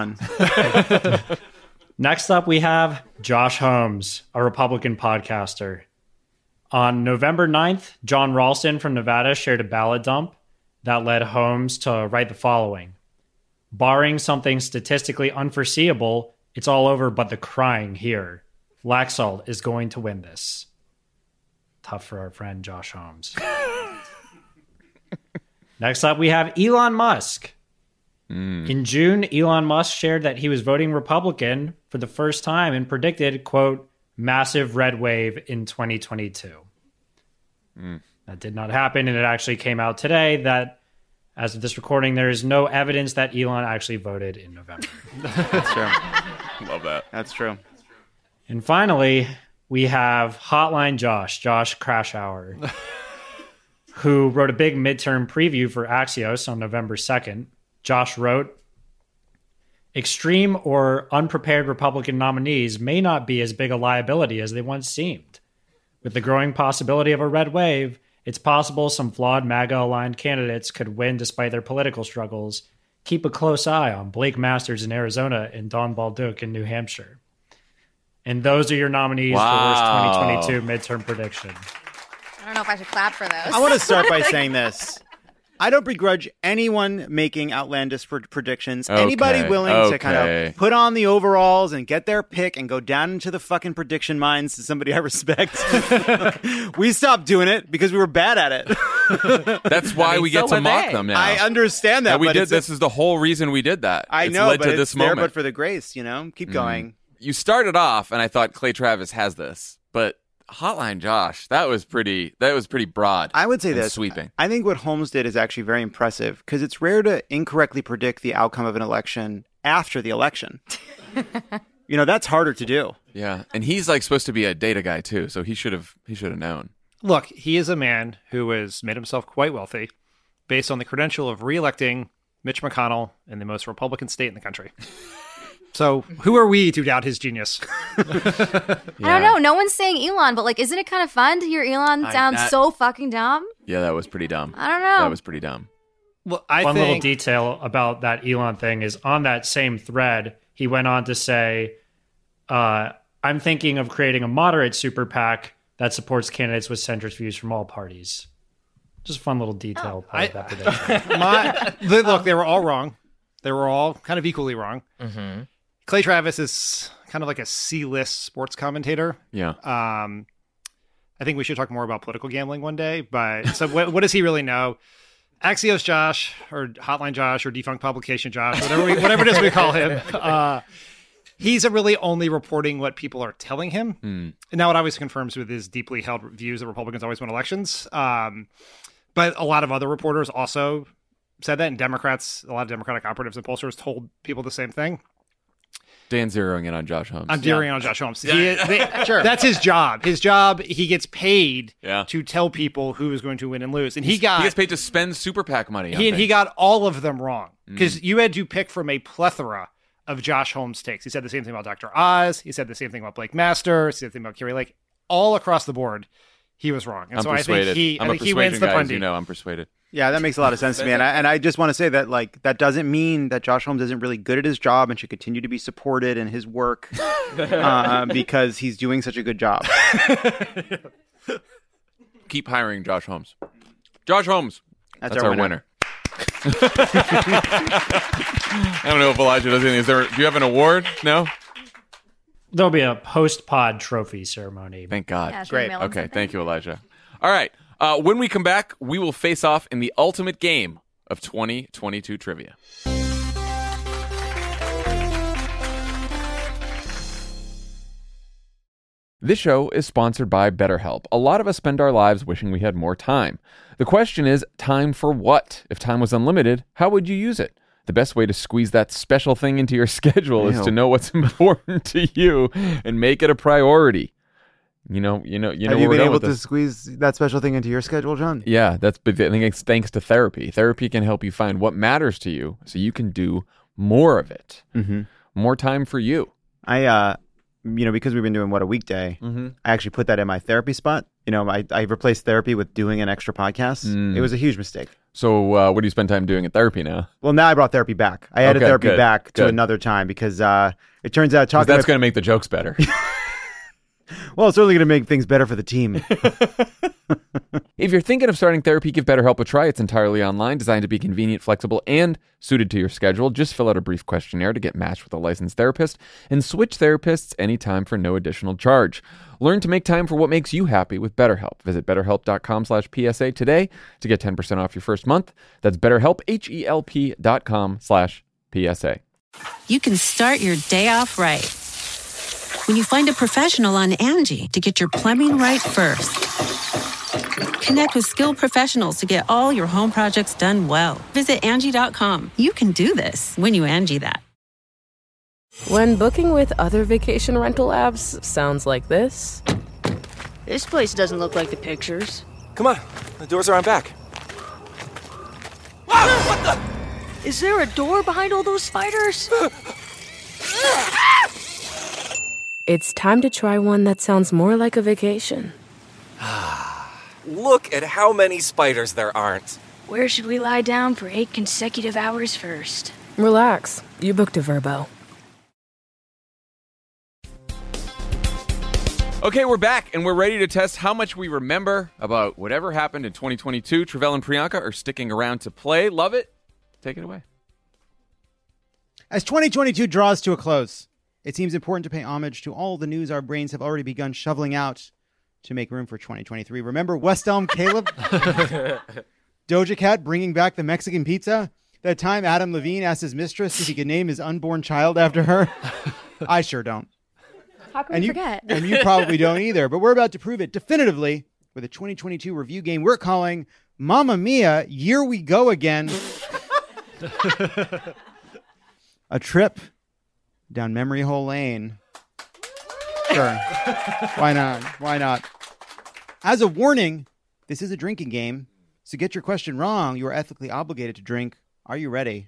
one. Next up, we have Josh Holmes, a Republican podcaster. On November 9th, Jon Ralston from Nevada shared a ballot dump that led Holmes to write the following Barring something statistically unforeseeable, it's all over but the crying here. Laxalt is going to win this. Tough for our friend Josh Holmes. Next up, we have Elon Musk. Hmm. In June, Elon Musk shared that he was voting Republican for the first time and predicted, quote, massive red wave in 2022. Hmm. That did not happen, and it actually came out today that, as of this recording, there is no evidence that Elon actually voted in November. That's true. Love that. That's true. and finally, we have Hotline Josh, Josh Kraushaar, who wrote a big midterm preview for Axios on November 2nd. Josh wrote, Extreme or unprepared Republican nominees may not be as big a liability as they once seemed. With the growing possibility of a red wave, it's possible some flawed MAGA aligned candidates could win despite their political struggles. Keep a close eye on Blake Masters in Arizona and Don Bolduc in New Hampshire. And those are your nominees Wow. for worst 2022 midterm prediction. I don't know if I should clap for those. I want to start by saying this. I don't begrudge anyone making outlandish pr- predictions. Anybody Okay, willing to kind of put on the overalls and get their pick and go down into the fucking prediction mines to somebody I respect. we stopped doing it because we were bad at it. That's why I mean, we get to mock they. them now. I understand that. that we but did. it's This is the whole reason we did that. I It's know, led but to it's this there, moment. Mm. but for the grace, you know, keep going. you started off, and I thought Clay Travis has this, but Hotline Josh, that was pretty. That was pretty broad. I would say and this. sweeping. I think what Holmes did is actually very impressive because it's rare to incorrectly predict the outcome of an election after the election. you know, that's harder to do. Yeah, and he's like supposed to be a data guy too, so he should have. He should have known. Look, he is a man who has made himself quite wealthy based on the credential of reelecting Mitch McConnell in the most Republican state in the country. So, who are we to doubt his genius? I don't know. No one's saying Elon, but like, isn't it kind of fun to hear Elon I- sound that- so fucking dumb? Yeah, that was pretty dumb. I don't know. That was pretty dumb. Well, I One little detail about that Elon thing is on that same thread, he went on to say, uh, I'm thinking of creating a moderate super PAC that supports candidates with centrist views from all parties. Just fun little detail part of that prediction. my the- look, they were all wrong. They were all kind of equally wrong. Mm-hmm. Clay Travis is kind of like a C-list sports commentator. Yeah. Um, I think we should talk more about political gambling one day. But so, what, what does he really know? Axios Josh or Hotline Josh or Defunct Publication Josh, whatever we, whatever it is we call him. Uh, he's really only reporting what people are telling him. And now it obviously confirms with his deeply held views that Republicans always win elections. Um, but a lot of other reporters also said that, and Democrats, a lot of Democratic operatives and pollsters told people the same thing. Dan zeroing in on Josh Holmes. I'm zeroing on Josh Holmes. He- they- That's his job. His job, he gets paid Yeah. to tell people who is going to win and lose. And he got he gets paid to spend super PAC money. on he, he got all of them wrong Mm. because you had to pick from a plethora of Josh Holmes takes. He said the same thing about Dr. Oz. He said the same thing about Blake Masters. He said the same thing about Kari Lake. All across the board, he was wrong. And I'm so I think he, I'm I a think he wins persuasion the guy, pundit. You know, I'm persuaded. Yeah, that makes a lot of sense to me, and I, and I just want to say that like that doesn't mean that Josh Holmes isn't really good at his job and should continue to be supported in his work uh, because he's doing such a good job. Keep hiring Josh Holmes. Josh Holmes. That's, That's, our, winner. I don't know if Elijah does anything. Is there? Do you have an award? No. There'll be a post pod trophy ceremony. Thank God. Yeah, Great. we mail him Okay, something? thank you, Elijah. All right. Uh, when we come back, we will face off in the ultimate game of 2022 trivia. This show is sponsored by BetterHelp. A lot of us spend our lives wishing we had more time. The question is, time for what? If time was unlimited, how would you use it? The best way to squeeze that special thing into your schedule is to know what's important to you and make it a priority. You know, you know, you know. Have you been able to squeeze that special thing into your schedule, John? Yeah, that's I think it's thanks to therapy. Therapy can help you find what matters to you, so you can do more of it. Mm-hmm. More time for you. I, uh, you know, because we've been doing what a weekday, Mm-hmm. I actually put that in my therapy spot. You know, I, I replaced therapy with doing an extra podcast. Mm. It was a huge mistake. So, uh, what do you spend time doing at therapy now? Well, now I brought therapy back. I added Okay, therapy good, back to another time because uh, it turns out talking that's going to make the jokes better. well, it's certainly going to make things better for the team. if you're thinking of starting therapy, give BetterHelp a try. It's entirely online, designed to be convenient, flexible, and suited to your schedule. Just fill out a brief questionnaire to get matched with a licensed therapist and switch therapists anytime for no additional charge. Learn to make time for what makes you happy with BetterHelp. Visit betterhelp.com slash PSA today to get 10% off your first month. That's betterhelp, H-E-L-P dot com slash PSA. you can start your day off right. When you find a professional on Angie to get your plumbing right first. Connect with skilled professionals to get all your home projects done well. Visit Angie.com. You can do this when you Angie that. When booking with other vacation rental apps sounds like this. This place doesn't look like the pictures. Come on, the doors are on back. Whoa, what the? Is there a door behind all those spiders? It's time to try one that sounds more like a vacation. Ah. Look at how many spiders there aren't. Where should we lie down for eight consecutive hours first? Relax, you booked a Vrbo. Okay, we're back and we're ready to test how much we remember about whatever happened in 2022. Tre'vell and Priyanka are sticking around to play. Love it. Take it away. As 2022 draws to a close, it seems important to pay homage to all the news our brains have already begun shoveling out to make room for 2023. Remember West Elm Caleb? Doja Cat bringing back the Mexican pizza? That time Adam Levine asked his mistress if he could name his unborn child after her? I sure don't. How can And we you, forget? and you probably don't either, but we're about to prove it definitively with a 2022 review game we're calling Mamma Mia, Year We Go Again. a trip down memory hole lane. Sure. Why not? Why not? As a warning, this is a drinking game. So get your question wrong. You are ethically obligated to drink. Are you ready?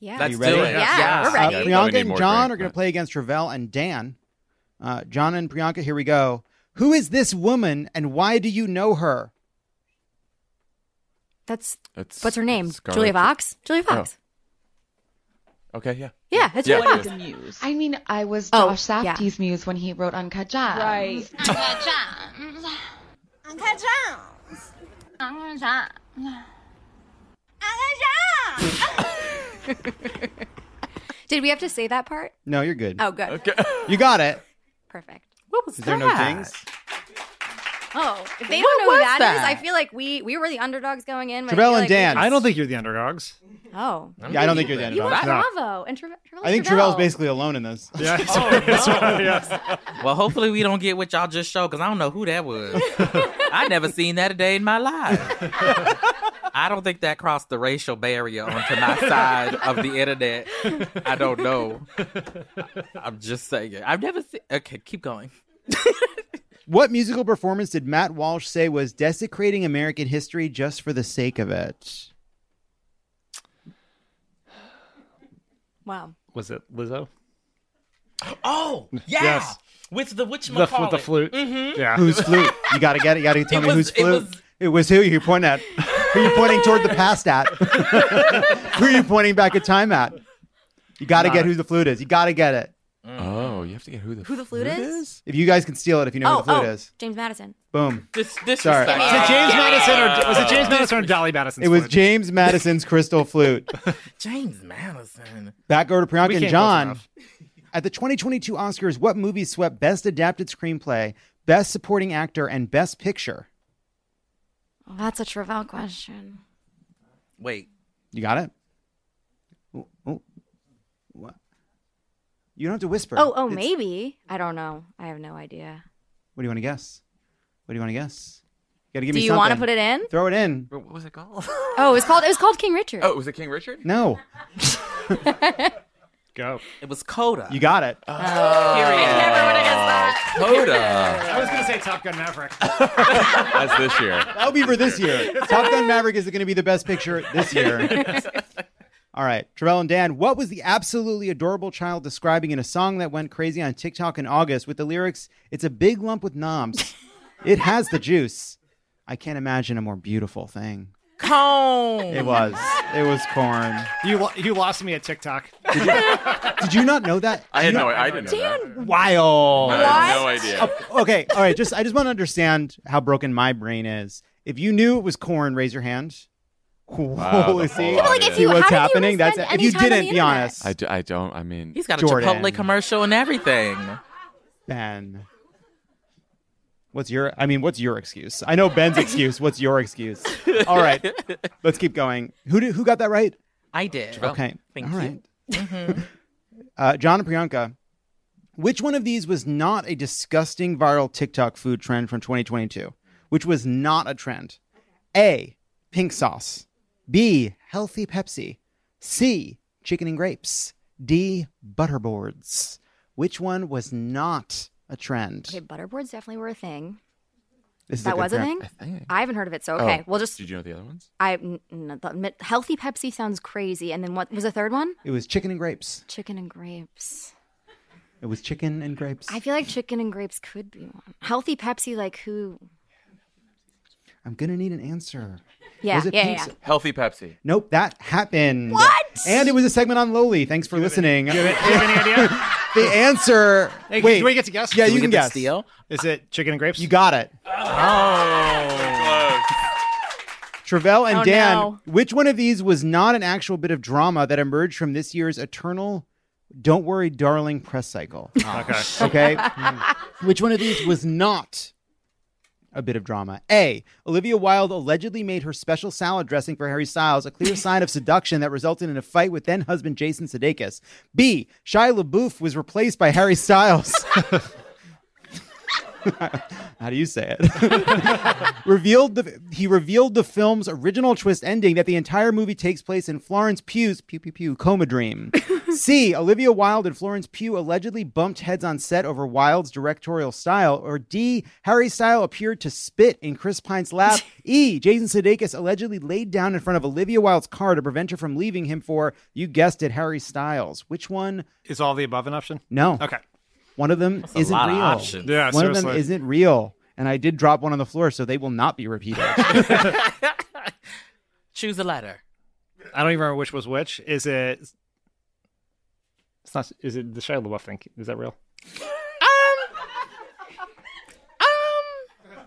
Yeah. Let's you ready? do it. Yeah, we're Uh, ready. Yeah, we Priyanka and John drink, are going to play against Ravel and Dan. Uh, John and Priyanka, here we go. Who is this woman and why do you know her? That's It's, what's her name? Scarlett- Julia Fox. Julia Fox. Okay, yeah. Yeah, it's Yeah, Julia it Fox. muse. I mean, I was Oh, Josh yeah. Muse when he wrote Uncut Gems. Right. Did we have to say that part? No, you're good. Oh, good. Okay. You got it. Perfect. What was Is there no dings? Oh, if they What don't know who was that is. I feel like we we were the underdogs going in. but I Tre'vell feel and like we Dan. just- I don't think you're the underdogs. Oh, Yeah, I don't think you're the you were underdog. No. Bravo and Tra- Tre'vell. I think Tre'vell's basically alone in this. Yeah. Oh, Well, hopefully we don't get what y'all just showed because I don't know who that was. I never seen that a day in my life. I don't think that crossed the racial barrier onto my side of the internet. I don't know. I'm just saying. I've never seen. Okay, keep going. What musical performance did Matt Walsh say was desecrating American history just for the sake of it? Wow. Was it Lizzo? Oh, yeah. Yes. With the which The, with the flute. Mm-hmm. Yeah. Whose flute? You got to get it. You got to tell It me was- whose it flute. was- It was who you pointing at. who you pointing toward the past at? who are you pointing back at time at? You got to Not get who the flute is. You got to get it. Oh, Oh, you have to get who the Who the flute is? If you guys can steal it, if you know oh, who the oh, flute oh, is, James Madison. boom. This, this Sorry. Was it James Madison or was it James Madison or Dolly Madison? It was James Madison's crystal flute. James Madison. Back over to We Priyanka can't and John. enough. At the 2022 Oscars, what movie swept Best Adapted Screenplay, Best Supporting Actor, and Best Picture? Oh, that's a Tre'vell question. Wait. You got it? Oh, oh. What? You don't have to whisper. Oh, oh, It's- maybe. I don't know. I have no idea. What do you want to guess? What do you want to guess? You got to give Do me you want to put it in? Throw it in. What was it called? Oh, it was called. It was called King Richard. Oh, was it King Richard? No, Go. It was Coda. you got it. Oh. I never would have guessed that. Coda. I was gonna say Top Gun Maverick. That's this year. That'll be for this year. Top Gun Maverick is going to be the best picture this year. All right, Tre'vell and Dan, what was the absolutely adorable child describing in a song that went crazy on TikTok in August with the lyrics, It's a big lump with knobs. It has the juice. I can't imagine a more beautiful thing. Corn. It was. It was corn. You you lost me at TikTok. Did you not know that? I had You no. know- I didn't know that. Wild. I had no idea. Oh, okay, all right. Just I just want to understand how broken my brain is. If you knew it was corn, raise your hand. Wow, Holy the see, whole like, if see you- what's how did you happening? That's spend if any you time on didn't, be internet? honest. I, do, I don't. I mean, He's got a Jordan. Chipotle commercial and everything. Ben, what's your? I mean, what's your excuse? I know Ben's excuse. What's your excuse? All right, let's keep going. Who did, who got that right? I did. Okay, Thank all you. right. uh, John and Priyanka, which one of these was not a disgusting viral TikTok food trend from 2022? Which was not a trend? A. Pink sauce. B. Healthy Pepsi. C. Chicken and grapes. D. Butterboards. Which one was not a trend? Okay, butterboards definitely were a thing. This is that good was a thing. I think. I haven't heard of it, so okay. Oh, We'll just. Did you know the other ones? I n- n- the healthy Pepsi sounds crazy, and then what was the third one? It was chicken and grapes. Chicken and grapes. It was chicken and grapes. I feel like chicken and grapes could be one. Healthy Pepsi, like who? I'm gonna need an answer. Yeah, Was it yeah, pink yeah. Healthy Pepsi. Nope, that happened. What? And it was a segment on Lowly. Thanks for listening. Do you have any idea? the answer. Hey, wait, do we get to guess? Yeah, Do you we can get guess. steal? Is it chicken and grapes? You got it. Oh. Tre'vell and Oh, Dan, no. which one of these was not an actual bit of drama that emerged from this year's eternal "Don't Worry, Darling" press cycle? okay. Okay, which one of these was not a bit of drama? A. Olivia Wilde allegedly made her special salad dressing for Harry Styles a clear sign of seduction that resulted in a fight with then husband Jason Sudeikis. B. Shia LaBeouf was replaced by Harry Styles. How do you say it? revealed the he revealed the film's original twist ending that the entire movie takes place in Florence Pugh's pew pew pew coma dream. C. Olivia Wilde and Florence Pugh allegedly bumped heads on set over Wilde's directorial style. Or D. Harry Styles appeared to spit in Chris Pine's lap. E. Jason Sudeikis allegedly laid down in front of Olivia Wilde's car to prevent her from leaving him for you guessed it Harry Styles. Which one? Is all the above an option? No. Okay. One of them a isn't lot of real. options. Yeah, One of them isn't real. And I did drop one on the floor, so they will not be repeated. Choose a letter. I don't even remember which was which. Is it? It's not. Is it the Shia LaBeouf thing? Is that real? Um, um,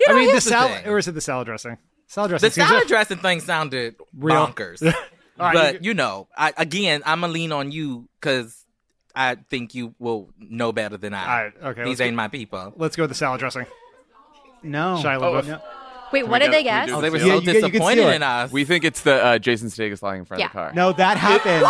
you I mean, the salad, or is it the salad dressing? Salad dressing. The salad to- dressing thing sounded Real. bonkers. All right, but you- you, know, I, again, I'm gonna lean on you because I think you will know better than I. All right, okay, These ain't go- my people. Let's go with the salad dressing. No. Shia Oh, LaBeouf. No. Wait, Can what did they can guess? Oh, they were seal? so you can- you can disappointed steal it. in us. We think it's the uh, Jason Statham flying in front Yeah. of the car. No, that happened.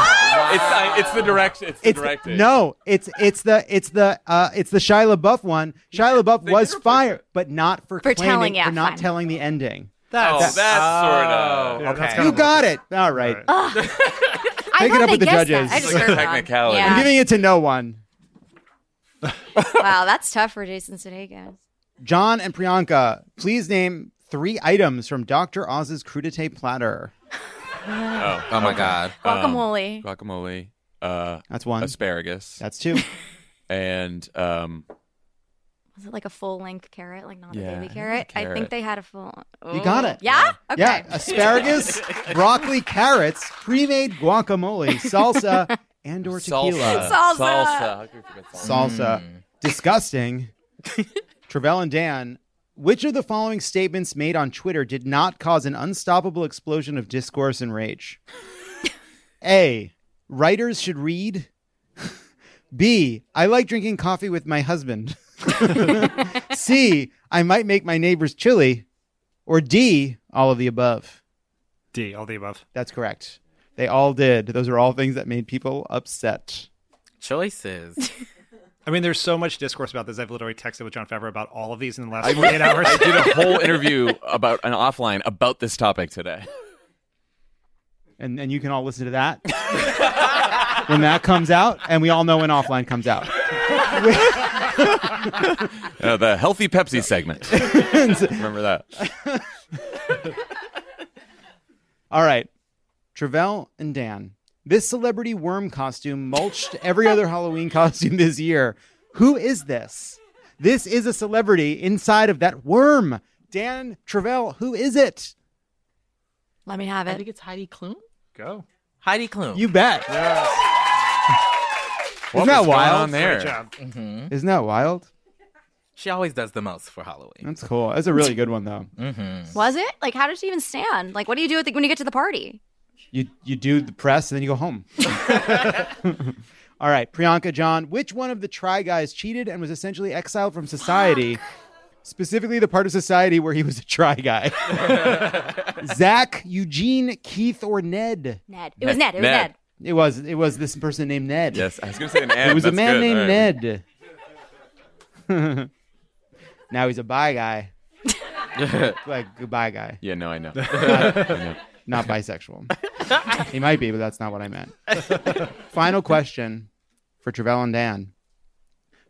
It's uh, it's the direct. It's the It's directing. no, it's it's the it's the uh it's the Shia LaBeouf one. Shia LaBeouf they was did fired, but not for, For claiming, telling, yeah, for not fine. telling the ending. Oh, that's, sort of. Yeah, that's Okay. kind You of got it. All right. All right. I Take it thought up they with the guessed judges. That. I just It's like heard wrong. technicality. I'm Yeah. giving it to no one. wow, that's tough for Jason Sudeikis. John and Priyanka, please name three items from Dr. Oz's crudité platter. Oh, Oh my okay. god. Guacamole. Guacamole. Uh, That's one. asparagus. That's two. and um, Was it like a full length carrot, like not Yeah, I a think baby a carrot? I think they had a full. You got it. Yeah. Okay. Yeah, asparagus, broccoli, carrots, pre-made guacamole, salsa, and or tequila. Salsa. Salsa. How could we forget salsa? Salsa. Disgusting. Tre'vell and Dan, which of the following statements made on Twitter did not cause an unstoppable explosion of discourse and rage? A. Writers should read. B. I like drinking coffee with my husband. C. I might make my neighbors chili. Or D. All of the above. D, all the above. That's correct. They all did. Those are all things that made people upset. Choices. I mean, there's so much discourse about this. I've literally texted with Jon Favreau about all of these in the last 48 hours. I did a whole interview about an offline about this topic today. and and you can all listen to that when that comes out, and we all know when offline comes out. Uh, the healthy Pepsi segment. Remember that? all right, Tre'vell and Dan. This celebrity worm costume mulched every other Halloween costume this year. Who is this? This is a celebrity inside of that worm. Dan Tre'vell, who is it? Let me have it. I think it's Heidi Klum. Go. Heidi Klum. You bet. What Isn't that wild? on there? Great job. Mm-hmm. Isn't that wild? She always does the most for Halloween. That's cool. That's a really good one, though. Mm-hmm. Was it? Like, how did she even stand? Like, what do you do with it when you get to the party? You you do the press and then you go home. All right, Priyanka John, which one of the Try Guys cheated and was essentially exiled from society? Specifically, the part of society where he was a Try Guy. Zach, Eugene, Keith, or Ned? Ned. It was Ned. It was Ned. Ned. It was it was this person named Ned. Yes, I was going to say an it was a man good. named All right. Ned. now he's a bye guy, like goodbye guy, Yeah, no, I know. I know. Not bisexual. he might be, but that's not what I meant. Final question for Tre'vell and Dan.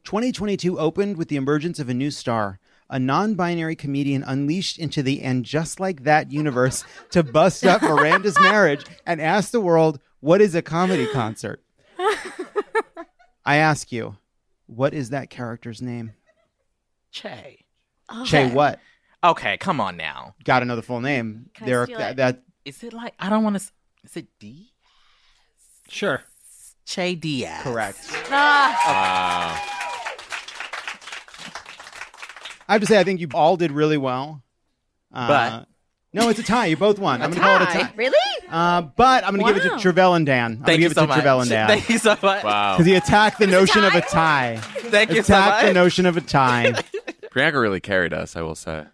2022 opened with the emergence of a new star, a non binary comedian unleashed into the and just like that universe to bust up Miranda's marriage and ask the world, what is a comedy concert? I ask you, what is that character's name? Che. Oh. Che, what? Okay, come on now. Got to know the full name. Can I There, steal that, it? that Is it like I don't want to? Is it D? Sure. Che Diaz. correct. Ah, Wow. I have to say, I think you all did really well. Uh, But- no, it's a tie. You both won. I'm going to call it a tie. really? Uh, but I'm going to give it to Tre'vell and Dan. I'm going to Thank you give it so to much. Tre'vell and Dan Thank you so much. Wow. because he attacked the notion of a tie. Thank you so attacked the notion of a tie. Priyanka really carried us, I will say.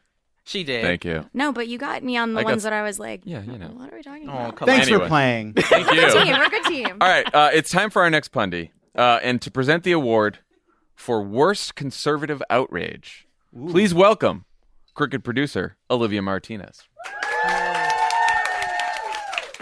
She did. Thank you. No, but you got me on the I got- ones that I was like, Yeah, you know. what are we talking Oh, about? come Thanks Anyway. for playing. Thank you. Good team. We're a good team. All right, uh, it's time for our next pundy, uh, and to present the award for worst conservative outrage. Please welcome crooked producer Olivia Martinez.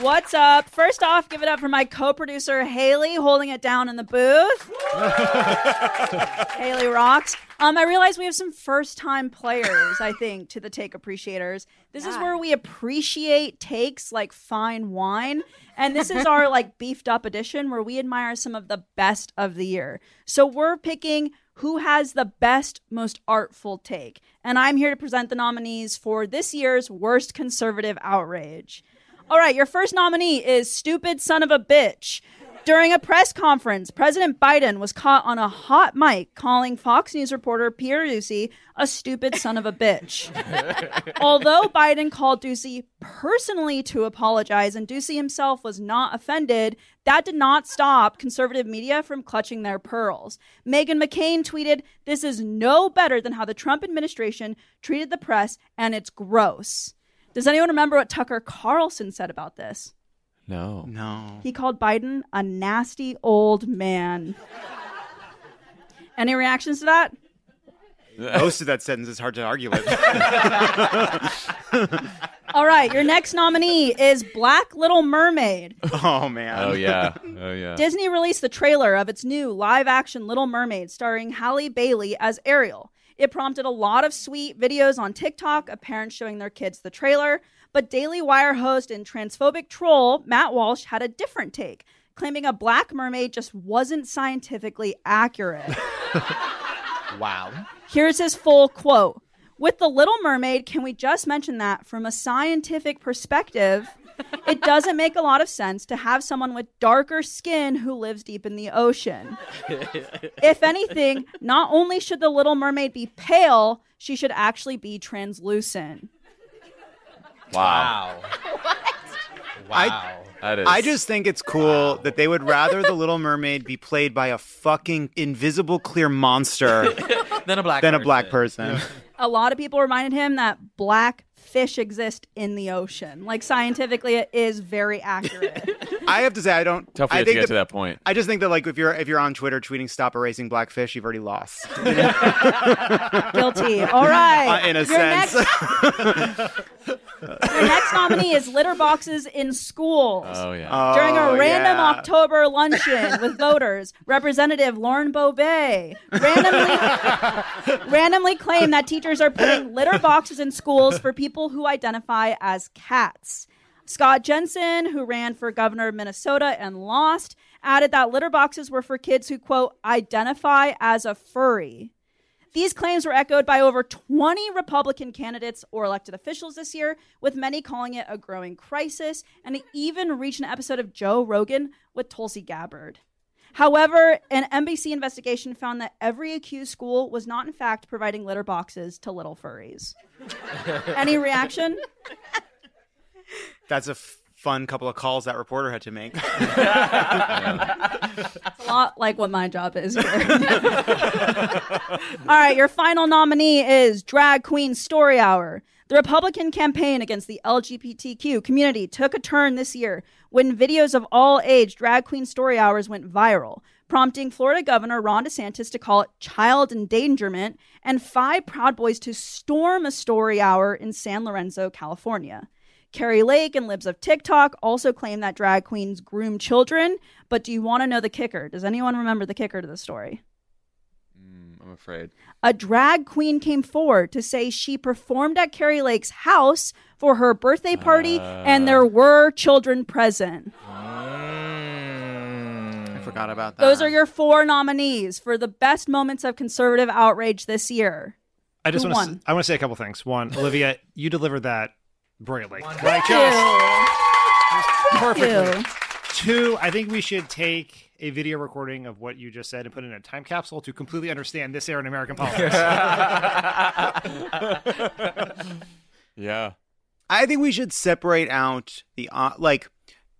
What's up? First off, give it up for my co-producer Haley holding it down in the booth. Haley rocks. Um, I realize we have some first-time players. I think to the take appreciators. This is where we appreciate takes like fine wine, and this is our like beefed up edition where we admire some of the best of the year. So we're picking who has the best, most artful take, and I'm here to present the nominees for this year's worst conservative outrage. All right, your first nominee is Stupid Son of a Bitch. During a press conference, President Biden was caught on a hot mic calling Fox News reporter Peter Doocy a stupid son of a bitch. Although Biden called Doocy personally to apologize and Doocy himself was not offended, that did not stop conservative media from clutching their pearls. Meghan McCain tweeted, This is no better than how the Trump administration treated the press, and it's gross. Does anyone remember what Tucker Carlson said about this? No. No. He called Biden a nasty old man. Any reactions to that? Most of that sentence is hard to argue with. All right, your next nominee is Black Little Mermaid. oh man. Oh yeah. Oh yeah. Disney released the trailer of its new live action Little Mermaid starring Halle Bailey as Ariel. It prompted a lot of sweet videos on TikTok of parents showing their kids the trailer, but Daily Wire host and transphobic troll Matt Walsh had a different take, claiming a black mermaid just wasn't scientifically accurate. Wow. Here's his full quote. With The Little Mermaid, can we just mention that from a scientific perspective, it doesn't make a lot of sense to have someone with darker skin who lives deep in the ocean. if anything, not only should The Little Mermaid be pale, she should actually be translucent. Wow. What? Wow. That is. I just think it's cool that they would rather the Little Mermaid be played by a fucking invisible clear monster Then a black than a black person. A lot of people reminded him that black fish exist in the ocean. Like scientifically, it is very accurate. I have to say I don't. Tough for I you to think get that- to that point. I just think that like if you're if you're on Twitter tweeting "Stop erasing black fish," you've already lost. Guilty. All right. Uh, in a Your sense. Next, your next nominee is litter boxes in schools. Oh yeah. During a Oh, random yeah. October luncheon with voters, Representative Lauren Boebert randomly, randomly claimed that teachers are putting litter boxes in schools for people who identify as cats. Scott Jensen, who ran for governor of Minnesota and lost, added that litter boxes were for kids who, quote, identify as a furry. These claims were echoed by over 20 Republican candidates or elected officials this year, with many calling it a growing crisis, and it even reached an episode of Joe Rogan with Tulsi Gabbard. However, an NBC investigation found that every accused school was not, in fact, providing litter boxes to little furries. Any reaction? That's a f- fun couple of calls that reporter had to make. It's a lot like what my job is. All right, your final nominee is Drag Queen Story Hour. The Republican campaign against the LGBTQ community took a turn this year when videos of all age drag queen story hours went viral, prompting Florida Governor Ron DeSantis to call it child endangerment and five Proud Boys to storm a story hour in San Lorenzo, California. Kari Lake and Libs of TikTok also claim that drag queens groom children. But do you want to know the kicker? Does anyone remember the kicker to the story? Mm, I'm afraid. A drag queen came forward to say she performed at Kari Lake's house for her birthday party and there were children present. I forgot about that. Those are your four nominees for the best moments of conservative outrage this year. I just want to. I want to say a couple things. One, Olivia, you delivered that brilliantly. Thank Like you. just perfectly. you. Two, I think we should take a video recording of what you just said and put it in a time capsule to completely understand this era in American politics. Yeah. I think we should separate out the uh, like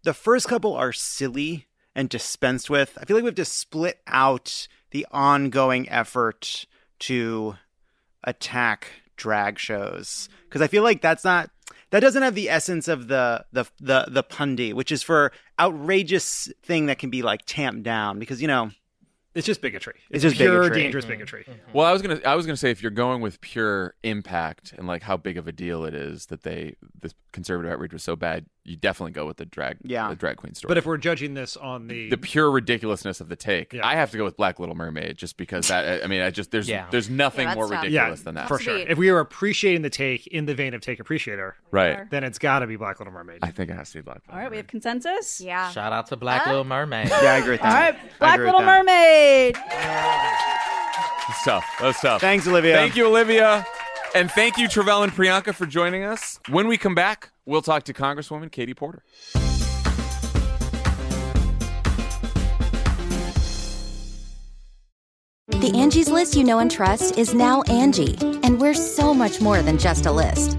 the first couple are silly and dispensed with. I feel like we have to split out the ongoing effort to attack drag shows because I feel like that's not that doesn't have the essence of the the the the pundy, which is for outrageous thing that can be like tamped down because you know it's just bigotry. It's just pure, bigotry. dangerous mm-hmm. bigotry. Mm-hmm. Well, I was gonna I was gonna say if you're going with pure impact and like how big of a deal it is that they this conservative outrage was so bad, you definitely go with the drag Yeah. the drag queen story. But if we're judging this on the, the pure ridiculousness of the take, Yeah. I have to go with Black Little Mermaid just because that I mean I just there's Yeah. there's nothing Yeah, more that's tough. ridiculous yeah, than that. for sure. If we are appreciating the take in the vein of take appreciator, Right. then it's got to be Black Little Mermaid. I think it has to be Black All right, we have consensus? Yeah. Shout out to Black Huh? Little Mermaid. Yeah, I agree with that. right, I Black Little that. Mermaid. That's tough. That's tough. Thanks, Olivia. Thank you, Olivia. And thank you, Tre'vell and Priyanka, for joining us. When we come back, we'll talk to Congresswoman Katie Porter. The Angie's list you know and trust is now Angie, and we're so much more than just a list.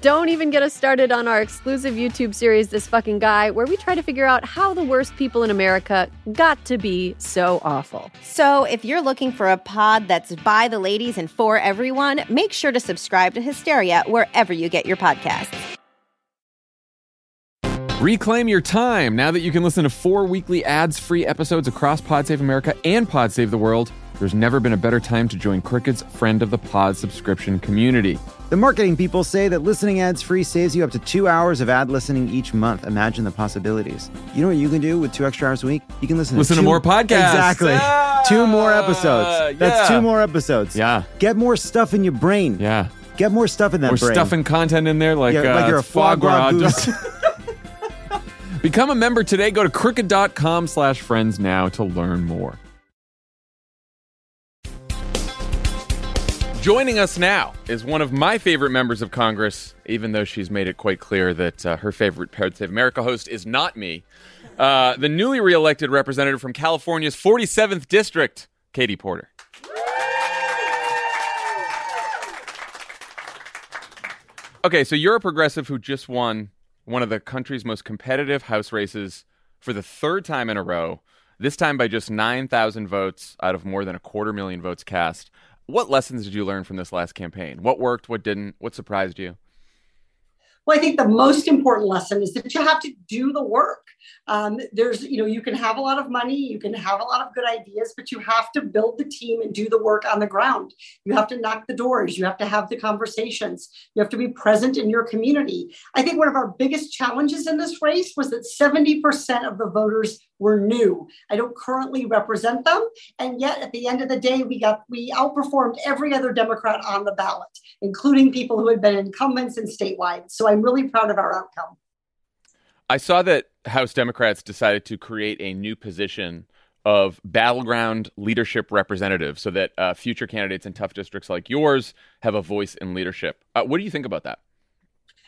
Don't even get us started on our exclusive YouTube series, This Fucking Guy, where we try to figure out how the worst people in America got to be so awful. So, if you're looking for a pod that's by the ladies and for everyone, make sure to subscribe to Hysteria wherever you get your podcasts. Reclaim your time now that you can listen to four weekly ads free episodes across Pod Save America and Pod Save the World. There's never been a better time to join Crooked's Friend of the Pod subscription community. The marketing people say that listening ads free saves you up to two hours of ad listening each month. Imagine the possibilities. You know what you can do with two extra hours a week? You can listen, Listen to, to more podcasts. Exactly. Ah, two more episodes. That's yeah. two more episodes. Yeah. Get more stuff in your brain. Yeah. Get more stuff in that We're brain. stuffing content in there like, Yeah, uh, like you're a foie gras goose. Become a member today. Go to crooked.com slash friends now to learn more. Joining us now is one of my favorite members of Congress, even though she's made it quite clear that uh, her favorite Pod Save America host is not me. Uh, the newly reelected representative from California's 47th district, Katie Porter. Okay, so you're a progressive who just won one of the country's most competitive House races for the third time in a row, this time by just 9,000 votes out of more than a quarter million votes cast. What lessons did you learn from this last campaign? What worked? What didn't? What surprised you? Well, I think the most important lesson is that you have to do the work. Um, there's, you know, you can have a lot of money, you can have a lot of good ideas, but you have to build the team and do the work on the ground. You have to knock the doors, you have to have the conversations, you have to be present in your community. I think one of our biggest challenges in this race was that 70% of the voters were new. I don't currently represent them, and yet at the end of the day, we got we outperformed every other Democrat on the ballot, including people who had been incumbents and statewide. So I'm really proud of our outcome. I saw that House Democrats decided to create a new position of battleground leadership representative so that uh, future candidates in tough districts like yours have a voice in leadership. Uh, what do you think about that?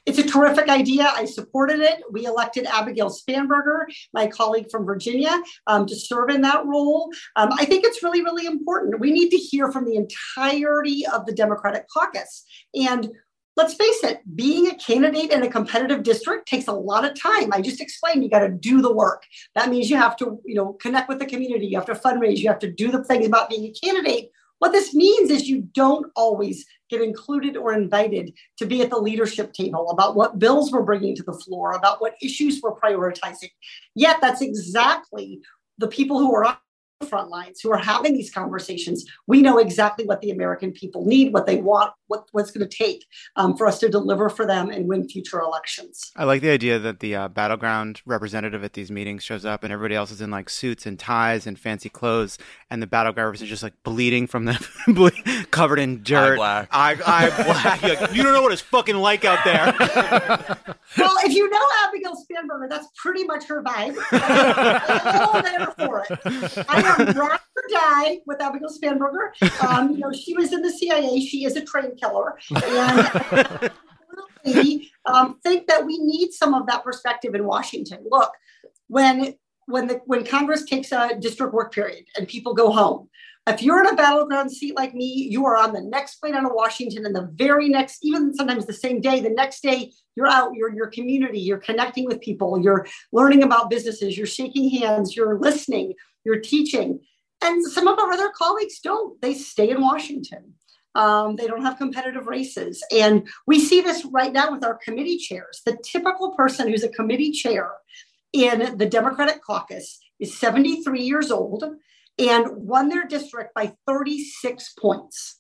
It's a terrific idea. I supported it. We elected Abigail Spanberger, my colleague from Virginia, um, to serve in that role. Um, I think it's really, really important. We need to hear from the entirety of the Democratic caucus. And let's face it, being a candidate in a competitive district takes a lot of time. I just explained you got to do the work. That means you have to, you know, connect with the community, you have to fundraise, you have to do the things about being a candidate. What this means is you don't always get included or invited to be at the leadership table about what bills we're bringing to the floor, about what issues we're prioritizing. Yet that's exactly the people who are front lines, who are having these conversations. We know exactly what the American people need, what they want, what, what's going to take um, for us to deliver for them and win future elections. I like the idea that the uh, battleground representative at these meetings shows up and everybody else is in like suits and ties and fancy clothes, and the battleground is just like bleeding from the covered in dirt. black. Eye, eye black. You're like, you don't know what it's fucking like out there. well, if you know Abigail Spanberger, that's pretty much her vibe. I'm all there for it. I or die with Abigail Spanberger. Um, you know, she was in the CIA. She is a train killer, and I um, think that we need some of that perspective in Washington. Look, when when the when Congress takes a district work period and people go home, if you're in a battleground seat like me, you are on the next plane out of Washington, and the very next, even sometimes the same day, the next day, you're out, you're in your community, you're connecting with people, you're learning about businesses, you're shaking hands, you're listening, you're teaching. And some of our other colleagues don't. They stay in Washington. Um, they don't have competitive races. And we see this right now with our committee chairs. The typical person who's a committee chair in the Democratic caucus is 73 years old and won their district by 36 points.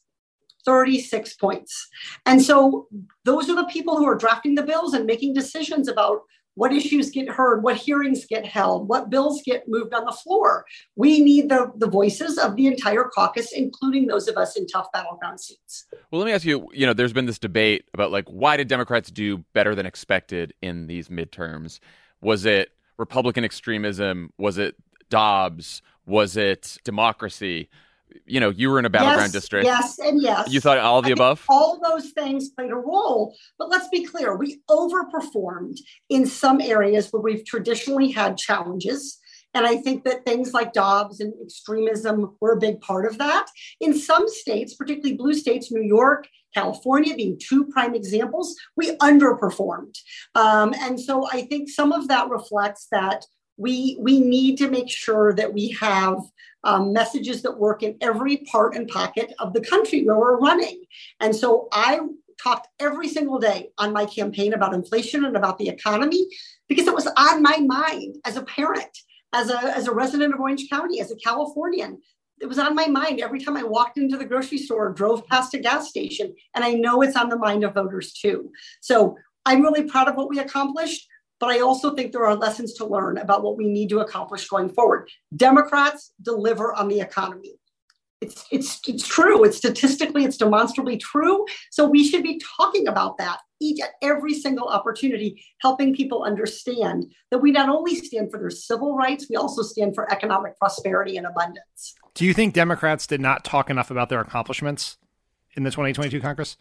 36 points. And so those are the people who are drafting the bills and making decisions about what issues get heard, what hearings get held, what bills get moved on the floor. We need the, the voices of the entire caucus, including those of us in tough battleground seats. Well, let me ask you, you know, there's been this debate about like why did Democrats do better than expected in these midterms? Was it Republican extremism? Was it Dobbs? Was it democracy? You know, you were in a battleground yes, district. Yes, and yes. You thought all the I above? All those things played a role. But let's be clear we overperformed in some areas where we've traditionally had challenges. And I think that things like Dobbs and extremism were a big part of that. In some states, particularly blue states, New York, California being two prime examples, we underperformed. Um, and so I think some of that reflects that we, we need to make sure that we have um, messages that work in every part and pocket of the country where we're running. And so I talked every single day on my campaign about inflation and about the economy because it was on my mind as a parent, as a, as a resident of Orange County, as a Californian. It was on my mind every time I walked into the grocery store, or drove past a gas station, and I know it's on the mind of voters too. So I'm really proud of what we accomplished but I also think there are lessons to learn about what we need to accomplish going forward. Democrats deliver on the economy. It's, it's, it's true. It's statistically, it's demonstrably true. So we should be talking about that each at every single opportunity, helping people understand that we not only stand for their civil rights, we also stand for economic prosperity and abundance. Do you think Democrats did not talk enough about their accomplishments in the 2022 Congress?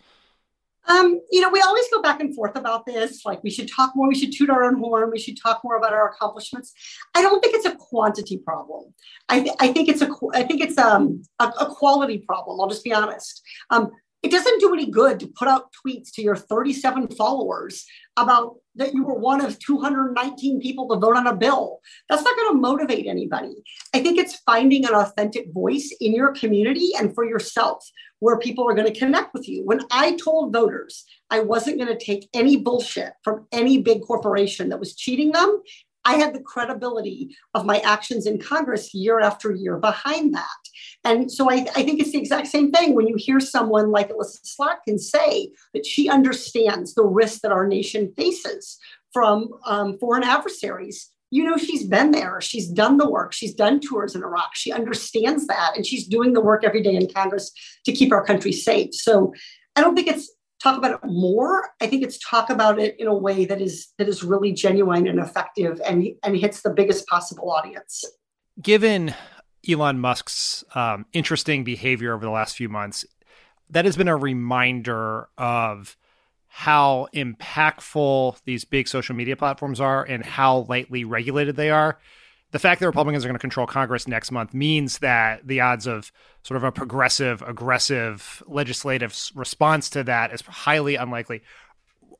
Um, you know, we always go back and forth about this. Like, we should talk more. We should toot our own horn. We should talk more about our accomplishments. I don't think it's a quantity problem. I, th- I think it's a. I think it's um, a, a quality problem. I'll just be honest. Um, it doesn't do any good to put out tweets to your 37 followers about that you were one of 219 people to vote on a bill. That's not going to motivate anybody. I think it's finding an authentic voice in your community and for yourself where people are going to connect with you. When I told voters I wasn't going to take any bullshit from any big corporation that was cheating them, I had the credibility of my actions in Congress year after year behind that. And so I, I, think it's the exact same thing when you hear someone like Elissa Slotkin say that she understands the risk that our nation faces from um, foreign adversaries. You know, she's been there. She's done the work. She's done tours in Iraq. She understands that. And she's doing the work every day in Congress to keep our country safe. So I don't think it's talk about it more. I think it's talk about it in a way that is that is really genuine and effective and and hits the biggest possible audience. Given Elon Musk's um, interesting behavior over the last few months, that has been a reminder of how impactful these big social media platforms are and how lightly regulated they are the fact that Republicans are going to control Congress next month means that the odds of sort of a progressive, aggressive legislative response to that is highly unlikely.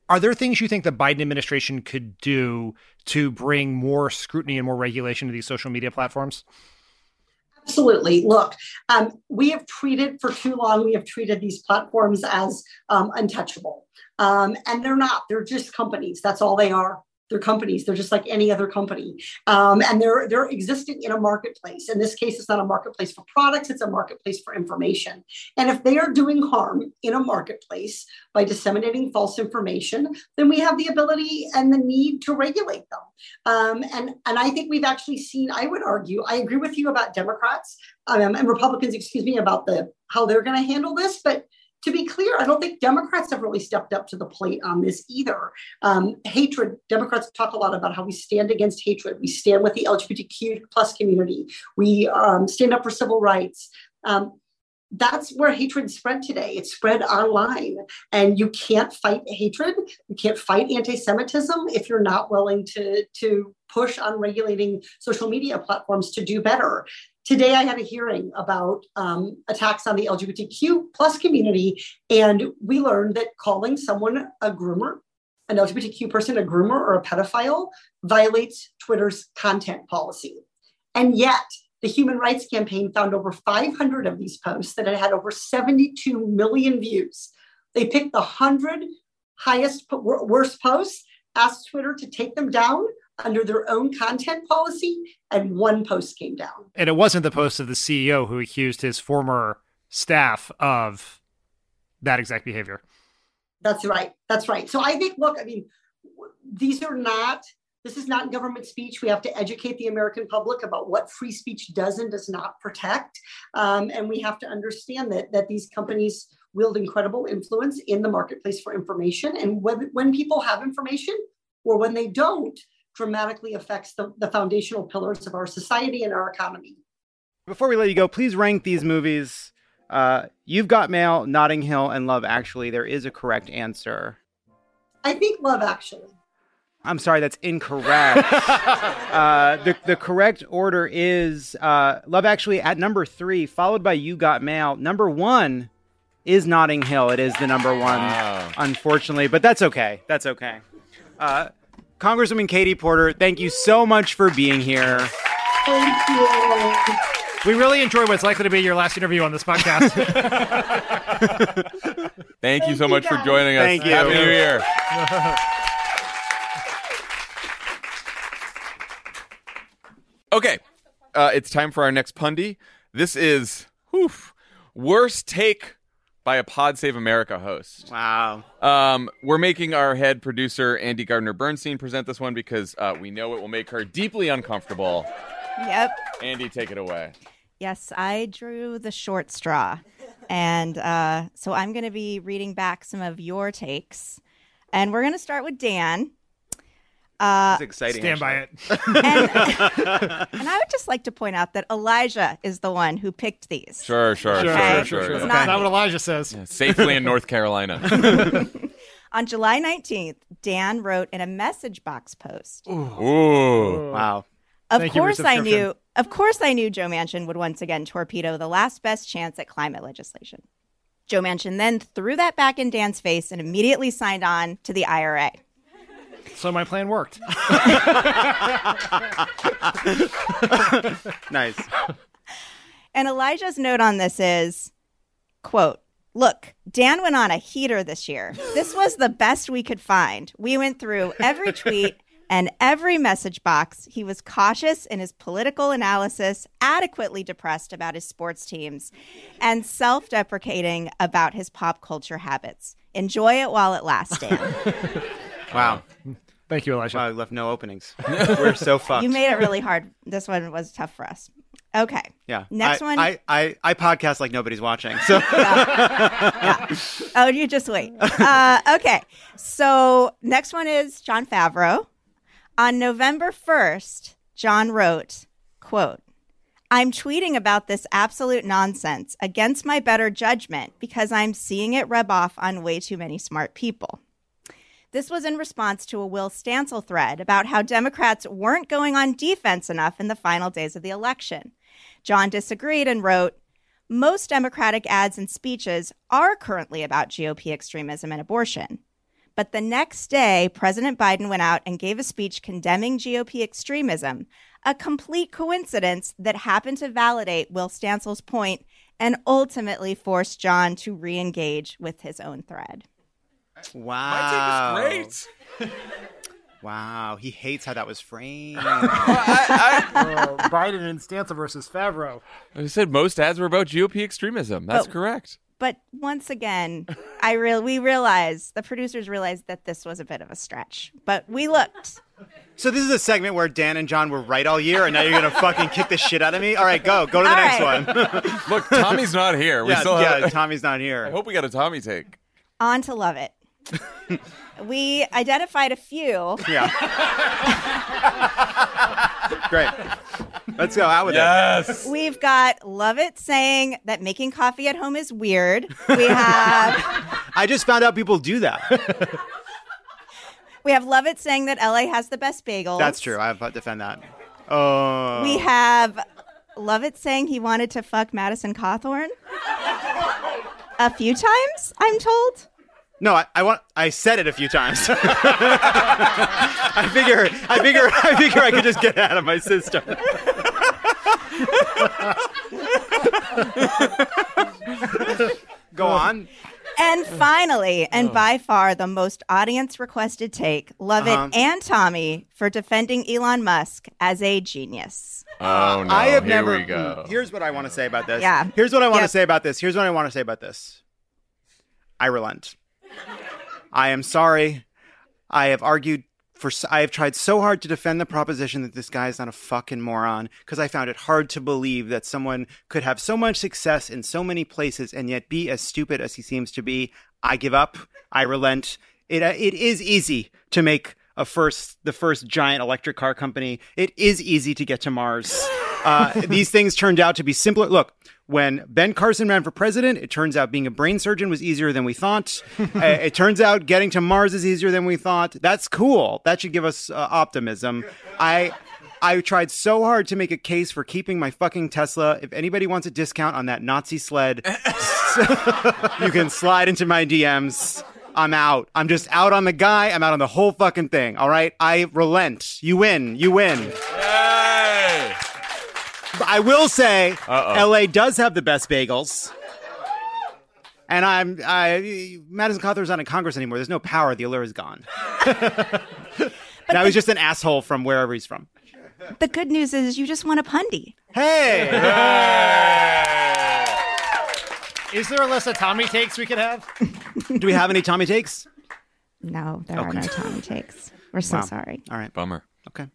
Are there things you think the Biden administration could do to bring more scrutiny and more regulation to these social media platforms? Absolutely. Look, um, we have treated for too long, we have treated these platforms as um, untouchable. Um, and they're not, they're just companies. That's all they are. They're companies. They're just like any other company, um, and they're they're existing in a marketplace. In this case, it's not a marketplace for products; it's a marketplace for information. And if they are doing harm in a marketplace by disseminating false information, then we have the ability and the need to regulate them. Um, and and I think we've actually seen. I would argue. I agree with you about Democrats um, and Republicans. Excuse me about the how they're going to handle this, but to be clear, I don't think Democrats have really stepped up to the plate on this either. Um, hatred, Democrats talk a lot about how we stand against hatred. We stand with the LGBTQ plus community. We um, stand up for civil rights. Um, that's where hatred spread today. It spread online. And you can't fight hatred. You can't fight anti Semitism if you're not willing to, to push on regulating social media platforms to do better. Today, I had a hearing about um, attacks on the LGBTQ plus community, and we learned that calling someone a groomer, an LGBTQ person a groomer or a pedophile, violates Twitter's content policy. And yet, the Human Rights Campaign found over 500 of these posts that had had over 72 million views. They picked the 100 highest, worst posts, asked Twitter to take them down under their own content policy, and one post came down. And it wasn't the post of the CEO who accused his former staff of that exact behavior. That's right. That's right. So I think, look, I mean, these are not this is not government speech. We have to educate the American public about what free speech does and does not protect. Um, and we have to understand that, that these companies wield incredible influence in the marketplace for information. And when, when people have information or when they don't, dramatically affects the, the foundational pillars of our society and our economy. Before we let you go, please rank these movies. Uh, You've Got Mail, Notting Hill, and Love Actually. There is a correct answer. I think Love Actually. I'm sorry, that's incorrect. uh, the, the correct order is uh, Love Actually at number three, followed by You Got Mail. Number one is Notting Hill. It is the number one, wow. unfortunately, but that's okay. That's okay. Uh, Congresswoman Katie Porter, thank you so much for being here. Thank you. We really enjoy what's likely to be your last interview on this podcast. thank you so much for joining us. Thank you. Happy New Year. Okay, uh, it's time for our next pundy. This is whew, worst take by a Pod Save America host. Wow. Um, we're making our head producer Andy Gardner Bernstein present this one because uh, we know it will make her deeply uncomfortable. Yep. Andy, take it away. Yes, I drew the short straw, and uh, so I'm going to be reading back some of your takes, and we're going to start with Dan. Uh, it's exciting. Stand by it. and, and, I would just like to point out that Elijah is the one who picked these. Sure, sure, sure, okay? sure. sure, sure. It's not, not what Elijah says. Yeah, safely in North Carolina. On July 19th, Dan wrote in a message box post. Ooh. Ooh. Wow. Of Thank course I knew of course I knew Joe Manchin would once again torpedo the last best chance at climate legislation. Joe Manchin then threw that back in Dan's face and immediately signed on to the IRA. So my plan worked. nice. And Elijah's note on this is quote, Look, Dan went on a heater this year. This was the best we could find. We went through every tweet and every message box. He was cautious in his political analysis, adequately depressed about his sports teams, and self deprecating about his pop culture habits. Enjoy it while it lasts, Dan. wow. Thank you, Elijah. Wow, I left no openings. We're so fucked. You made it really hard. This one was tough for us. Okay. Yeah. Next I, one. I, I, I podcast like nobody's watching. So. yeah. Yeah. Oh, you just wait. Uh, okay. So next one is Jon Favreau. On November 1st, Jon wrote, quote, I'm tweeting about this absolute nonsense against my better judgment because I'm seeing it rub off on way too many smart people. This was in response to a Will Stancil thread about how Democrats weren't going on defense enough in the final days of the election. Jon disagreed and wrote, Most Democratic ads and speeches are currently about GOP extremism and abortion. But the next day, President Biden went out and gave a speech condemning GOP extremism, a complete coincidence that happened to validate Will Stancil's point and ultimately forced Jon to re engage with his own thread. Wow. My take is great. Wow, he hates how that was framed. I, I, uh, Biden and Stancil versus Favreau. I said most ads were about GOP extremism. That's But- correct. But once again, I real we realized the producers realized that this was a bit of a stretch. But we looked. So this is a segment where Dan and Jon were right all year, and now you're gonna fucking kick the shit out of me. All right, go, go to the All next right. one. Look, Tommy's not here. We yeah, still have. yeah, Tommy's not here. I hope we got a Tommy take. On to Lovett. We identified a few. Yeah. Great. Let's go out with Yes. We've got Lovett saying that making coffee at home is weird. We have. I just found out people do that. we have Lovett saying that LA has the best bagels. That's true. I have to defend that. Oh. We have Lovett saying he wanted to fuck Madison Cawthorn. a few times, I'm told. No, I, I want. I said it a few times. I figure. I figure. I figure I could just get it out of my system. Go on. And finally, and by far the most audience requested take, love Uh-huh. it and Tommy for defending Elon Musk as a genius. Oh no! I have Here never. we go. Here's what I want to say about this. Yeah. Here's what I want to Yep. say about this. Here's what I want to say about this. I relent. I am sorry. I have argued for. I have tried so hard to defend the proposition that this guy is not a fucking moron because I found it hard to believe that someone could have so much success in so many places and yet be as stupid as he seems to be. I give up. I relent. It uh, it is easy to make a first the first giant electric car company. It is easy to get to Mars. Uh, these things turned out to be simpler. Look, when Ben Carson ran for president, it turns out being a brain surgeon was easier than we thought. uh, it turns out getting to Mars is easier than we thought. That's cool. That should give us uh, optimism. I. I tried so hard to make a case for keeping my fucking Tesla. If anybody wants a discount on that Nazi sled, you can slide into my DMs. I'm out. I'm just out on the guy. I'm out on the whole fucking thing. All right. I relent. You win. You win. But I will say, Uh-oh. LA does have the best bagels. And I'm I Madison Cawthorn's not in Congress anymore. There's no power. The allure is gone. now he's just an asshole from wherever he's from. The good news is you just won a pundy. Hey. Is there a list of Tommy takes we could have? Do we have any Tommy takes? No, there oh, are no Tommy takes. We're so Wow. sorry. All right. Bummer. Okay.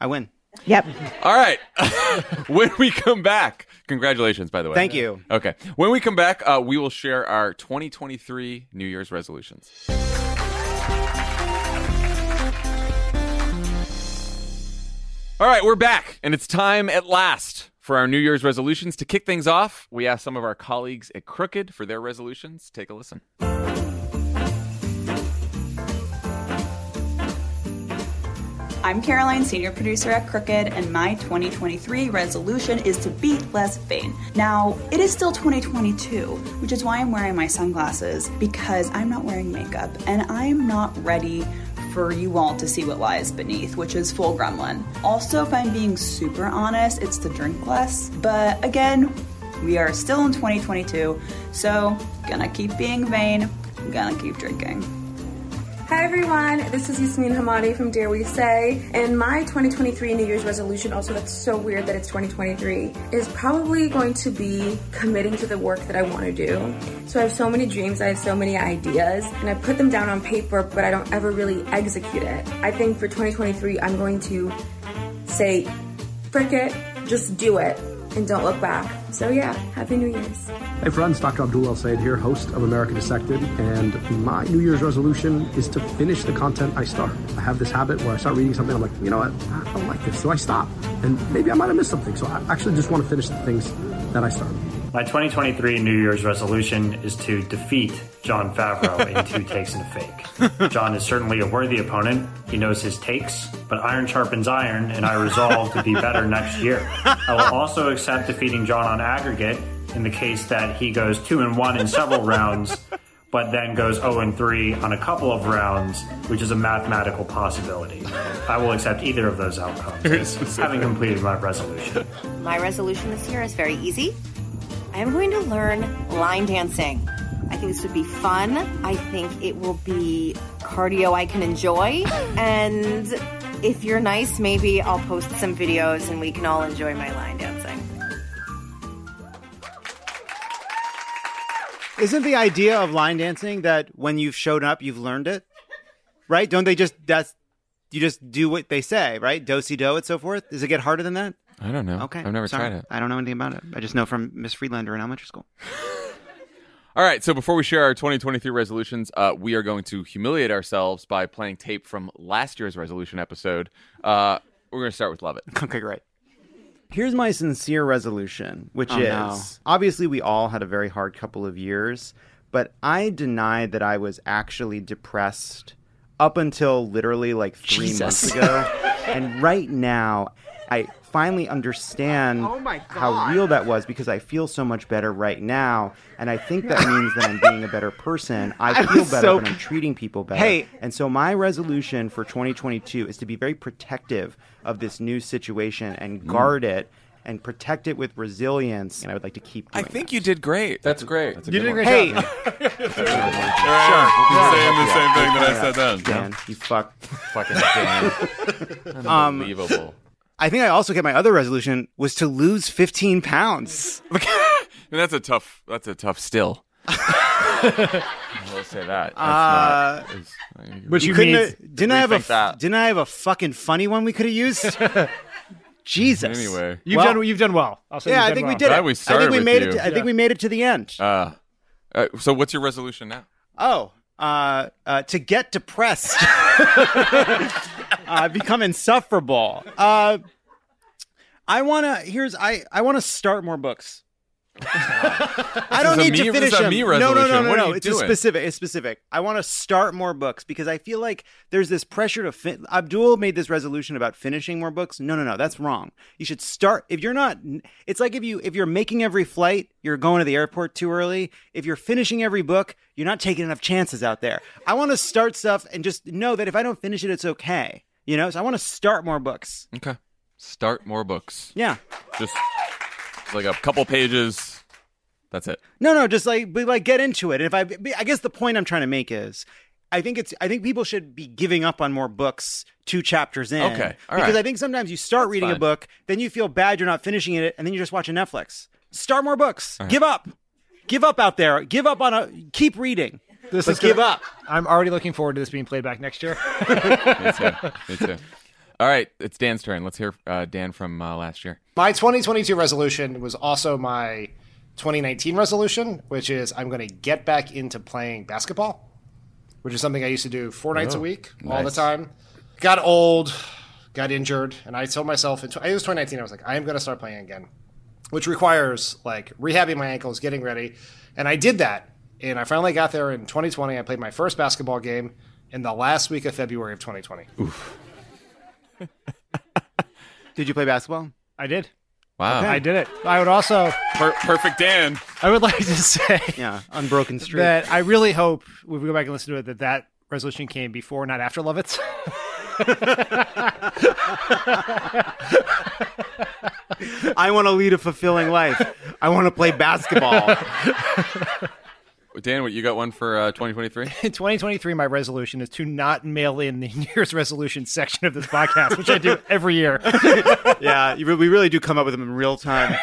I win. Yep. All right. when we come back, congratulations, by the way. Thank you. Okay. When we come back, uh, we will share our 2023 New Year's resolutions. All right, we're back, and it's time at last for our New Year's resolutions. To kick things off, we asked some of our colleagues at Crooked for their resolutions. Take a listen. I'm Caroline, senior producer at Crooked, and my 2023 resolution is to be less vain. Now, it is still 2022, which is why I'm wearing my sunglasses because I'm not wearing makeup and I'm not ready for you all to see what lies beneath, which is full gremlin. Also, if I'm being super honest, it's to drink less, but again, we are still in 2022, so gonna keep being vain, gonna keep drinking. Hi everyone, this is Yasmin Hamadi from Dare We Say, and my 2023 New Year's resolution, also that's so weird that it's 2023, is probably going to be committing to the work that I want to do. So I have so many dreams, I have so many ideas, and I put them down on paper, but I don't ever really execute it. I think for 2023, I'm going to say, frick it, just do it, and don't look back. So yeah, Happy New Year's. Hey friends, Dr. Abdul El Sayed here, host of America Dissected, and my New Year's resolution is to finish the content I start. I have this habit where I start reading something, I'm like, you know what, I don't like this, so I stop. And maybe I might have missed something, so I actually just want to finish the things that I started. My 2023 New Year's resolution is to defeat Jon Favreau in two takes and a fake. Jon is certainly a worthy opponent. He knows his takes, but iron sharpens iron, and I resolve to be better next year. I will also accept defeating Jon on aggregate in the case that he goes two and one in several rounds, but then goes 0 and 3 on a couple of rounds, which is a mathematical possibility. I will accept either of those outcomes, having completed my resolution. My resolution this year is very easy. I am going to learn line dancing. I think this would be fun. I think it will be cardio I can enjoy. And if you're nice, maybe I'll post some videos and we can all enjoy my line dancing. Isn't the idea of line dancing that when you've shown up, you've learned it? Right? Don't they just that's you just do what they say, right? Do si do and so forth. Does it get harder than that? I don't know. Okay, I've never sorry. tried it. I don't know anything about it. I just know from Miss Friedlander in elementary school. All right, so before we share our 2023 resolutions, uh, we are going to humiliate ourselves by playing tape from last year's resolution episode. Uh, we're going to start with Lovett. Okay, great. Here's my sincere resolution, which Oh, is no. obviously we all had a very hard couple of years, but I denied that I was actually depressed up until literally like three Jesus. months ago. and right now, I finally understand Oh my how real that was because I feel so much better right now. And I think that means that I'm being a better person. I, I feel better so- when I'm treating people better. Hey. And so my resolution for 2022 is to be very protective of this new situation and guard it and protect it with resilience. And I would like to keep. I Doing think you did great. That's great. That's You did a great Hey. job, Sure. We'll be saying the same thing that I said then. Dan, you fuck, fucking Dan. Um, Unbelievable. I think I also get my other resolution was to lose 15 pounds. I that's a tough. That's a tough still. I will say that. That's Uh, not, is- Which you couldn't couldn't have- have- didn't I have a rethink that. didn't I have a fucking funny one we could have used? Jesus. Anyway. You've Well- done you've done well. I'll say yeah, you've I done think we well. did it. Glad we I started think we with made you. it. To, I think we made it to the end. Uh, uh, so what's your resolution now? Oh, uh, uh, to get depressed, uh, become insufferable. Uh, I want to. Here's I. I want to start more books. I don't need a to finish this is a them. no, no, no, no, no. It's specific. It's specific. I want to start more books because I feel like there's this pressure to. Fin- Abdul made this resolution about finishing more books. No, no, no. That's wrong. You should start. If you're not, it's like if you if you're making every flight, you're going to the airport too early. If you're finishing every book, you're not taking enough chances out there. I want to start stuff and just know that if I don't finish it, it's okay. You know. So I want to start more books. Okay. Start more books. Yeah. Just like a couple pages. That's it. No, no, just like but like get into it. And if I, I guess the point I'm trying to make is, I think it's I think people should be giving up on more books two chapters in. Okay, all because right. I think sometimes you start reading a book, then you feel bad you're not finishing it, and then you're just watching Netflix. Start more books. All right. Give up. Give up out there. Give up on a. Keep reading. This but is give gonna- up. I'm already looking forward to this being played back next year. Me too. Me too. All right, it's Dan's turn. Let's hear uh, Dan from uh, last year. My 2022 resolution was also my 2019 resolution, which is I'm going to get back into playing basketball, which is something I used to do four nights Oh, a week all the time. Got old, got injured, and I told myself, in tw- it was 2019, I was like, I am going to start playing again, which requires like rehabbing my ankles, getting ready. And I did that. And I finally got there in 2020. I played my first basketball game in the last week of February of 2020. Did you play basketball? I did. Wow. I did it. I would also Per- perfect Dan. I would like to say Yeah, unbroken streak. that I really hope if we go back and listen to it that that resolution came before, not after Lovett's. I want to lead a fulfilling life. I want to play basketball. Dan, what you got one for uh, 2023? In 2023, my resolution is to not mail in the New Year's resolution section of this podcast, which I do every year. yeah, you re- we really do come up with them in real time.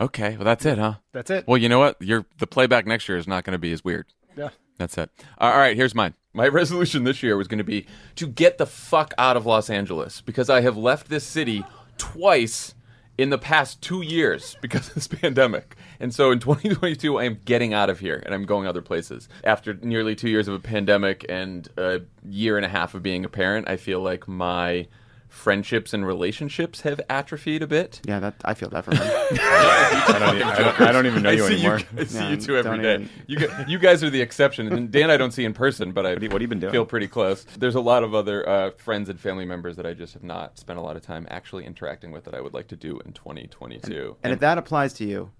Okay, well that's it, huh? That's it. Well, you know what? Your the playback next year is not going to be as weird. Yeah. That's it. All right, here's mine. My resolution this year was going to be to get the fuck out of Los Angeles because I have left this city twice in the past two years because of this pandemic. And so in 2022, I am getting out of here and I'm going other places. After nearly two years of a pandemic and a year and a half of being a parent, I feel like my friendships and relationships have atrophied a bit. Yeah, that I feel that for me. I don't e- I don't- I don't even know I you see anymore. I see Yeah, you two every day. even- You, gu- you guys are the exception. And Dan, I don't see in person, but I What have you been doing? feel pretty close. There's a lot of other uh, friends and family members that I just have not spent a lot of time actually interacting with that I would like to do in 2022. And if that applies to you,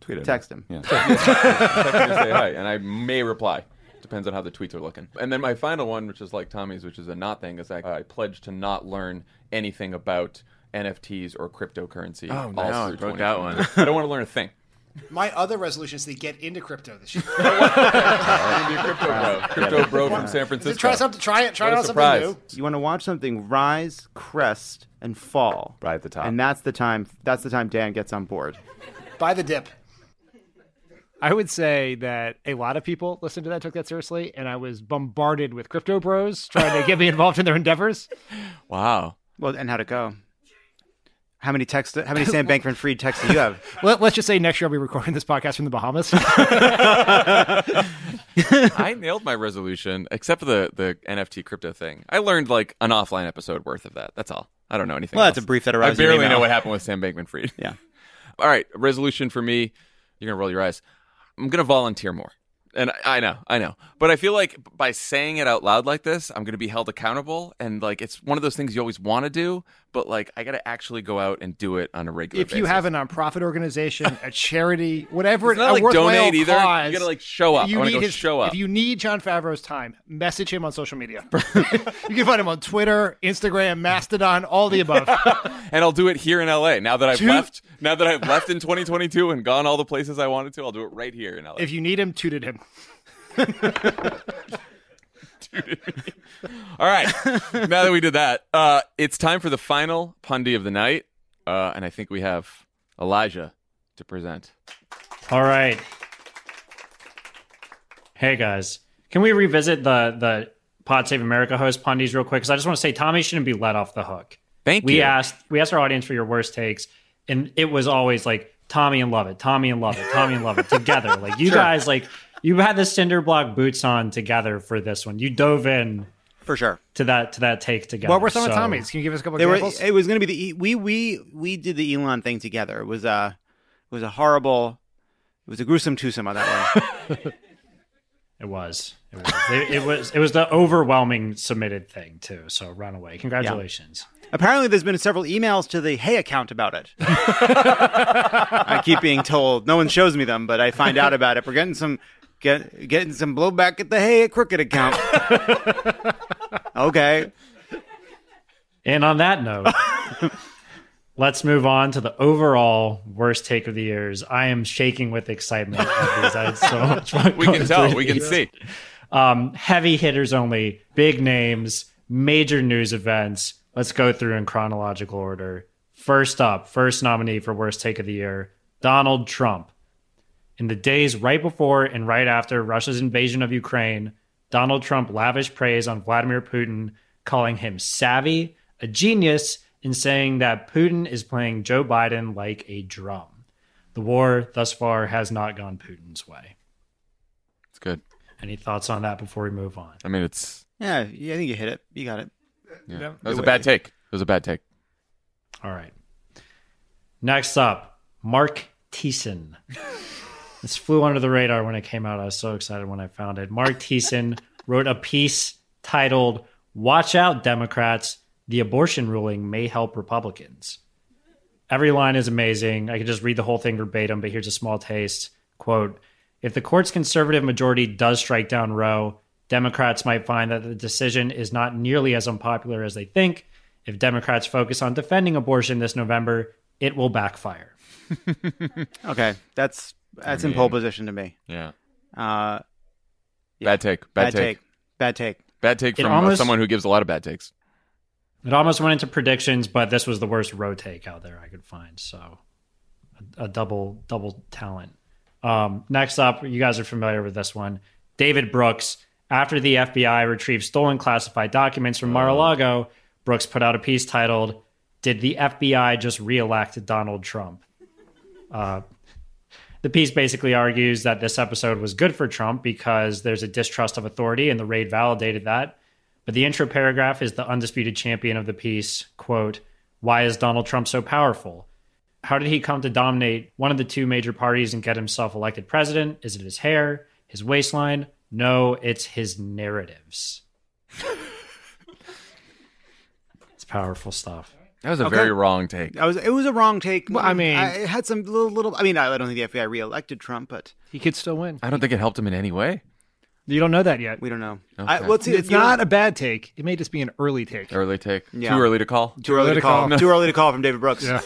Tweet at text him. Yeah. Text me to say hi, and I may reply. Depends on how the tweets are looking. And then my final one, which is like Tommy's, which is a not thing, is I, I pledge to not learn anything about NFTs or cryptocurrency. Oh, no, I broke that one. I don't want to learn a thing. My other resolution is to get into crypto this year. I'm gonna be a crypto bro, crypto bro from San Francisco. Try something. Try it. Try What a out surprise. something new. You want to watch something rise, crest, and fall. Right at the top. And that's the time. That's the time Dan gets on board. Buy the dip. I would say that a lot of people listened to that, took that seriously, and I was bombarded with crypto bros trying to get me involved in their endeavors. Wow. Well, and how'd it go? How many texts? How many Sam Bankman-Fried texts do you have? Let, us just say next year I'll be recording this podcast from the Bahamas. I nailed my resolution, except for the the NFT crypto thing. I learned like an offline episode worth of that. That's all. I don't know anything. Well, else. that's a brief that I arrives in your barely know what happened with Sam Bankman-Fried. Yeah. All right, resolution for me. You're gonna roll your eyes. I'm gonna volunteer more. And I I know, I know. But I feel like by saying it out loud like this, I'm going to be held accountable. And like, it's one of those things you always want to do, but like I got to actually go out and do it on a regular. If you have a nonprofit organization, a charity, whatever, It's not a like donate either. You gotta, like, show up. You need his, show up. If you need Jon Favreau's time, message him on social media. you can find him on Twitter, Instagram, Mastodon, all the above. and I'll do it here in LA. Now that I've Toot- left, now that I've left in 2022 and gone all the places I wanted to, I'll do it right here in LA. if you need him, tooted him. All right. now that we did that, uh, it's time for the final pundy of the night, uh, and I think we have Elijah to present. All right. Hey guys, can we revisit the the Pod Save America host pundies real quick? Because I just want to say Tommy shouldn't be let off the hook. Thank we you. We asked we asked our audience for your worst takes, and it was always like Tommy and Lovett, Tommy and Lovett, Tommy and Lovett together. Like you Sure. guys, like you had the cinder block boots on together for this one. You dove in for sure to that to that take together. What were some of So- Tommy's? Can you give us a couple They were, examples? it was going to be the E- we we we did the Elon thing together. It was a it was a horrible, it was a gruesome twosome on that one. It was. It was. it, it was. It was the overwhelming submitted thing too. So runaway. Congratulations. Apparently, there's been several emails to the Hey account about it. I keep being told no one shows me them, but I find out about it. We're getting some get getting some blowback at the Hey at Crooked account. okay. And on that note, let's move on to the overall worst take of the years. I am shaking with excitement. at these. I had so much fun We can tell. through We can see. Um, heavy hitters only, big names, major news events. Let's go through in chronological order. First up, first nominee for worst take of the year, Donald Trump. In the days right before and right after Russia's invasion of Ukraine, Donald Trump lavished praise on Vladimir Putin, calling him savvy, a genius, and saying that Putin is playing Joe Biden like a drum. The war thus far has not gone Putin's way. It's good. Any thoughts on that before we move on? I mean, it's Yeah, yeah, I think you hit it. You got it. yeah. That was a bad take. It was a bad take. All right. Next up, Mark Thiessen. this flew under the radar when it came out. I was so excited when I found it. Mark Thiessen wrote a piece titled Watch Out, Democrats. The abortion ruling may help Republicans. Every line is amazing. I could just read the whole thing verbatim, but here's a small taste. Quote If the court's conservative majority does strike down Roe, Democrats might find that the decision is not nearly as unpopular as they think. If Democrats focus on defending abortion this November, it will backfire. Okay, that's that's I in pole position to me. Yeah. Uh, Bad take. Bad, bad take. take. Bad take. Bad take from uh, almost- someone who gives a lot of bad takes. It almost went into predictions, but this was the worst road take out there I could find. So a, a double double talent. Um, next up, you guys are familiar with this one. David Brooks. After the FBI retrieved stolen classified documents from Mar-a-Lago, Brooks put out a piece titled "Did the FBI just reelect Donald Trump?" Uh, the piece basically argues that this episode was good for Trump because there's a distrust of authority, and the raid validated that. But the intro paragraph is the undisputed champion of the piece. Quote, Why is Donald Trump so powerful? How did he come to dominate one of the two major parties and get himself elected president? Is it his hair, his waistline? No, it's his narratives. it's powerful stuff. That was a Okay. very wrong take. That was it was a wrong take. Well, I mm, mean- it had some little little. I mean, I don't think the FBI reelected Trump, but He could still win. I don't think it helped him in any way. You don't know that yet. we don't know. Okay. I, well, it's, It's you know- not a bad take. It may just be an early take. Early take. Yeah. Too early to call. too early to call. No. Too early to call from David Brooks. Yeah.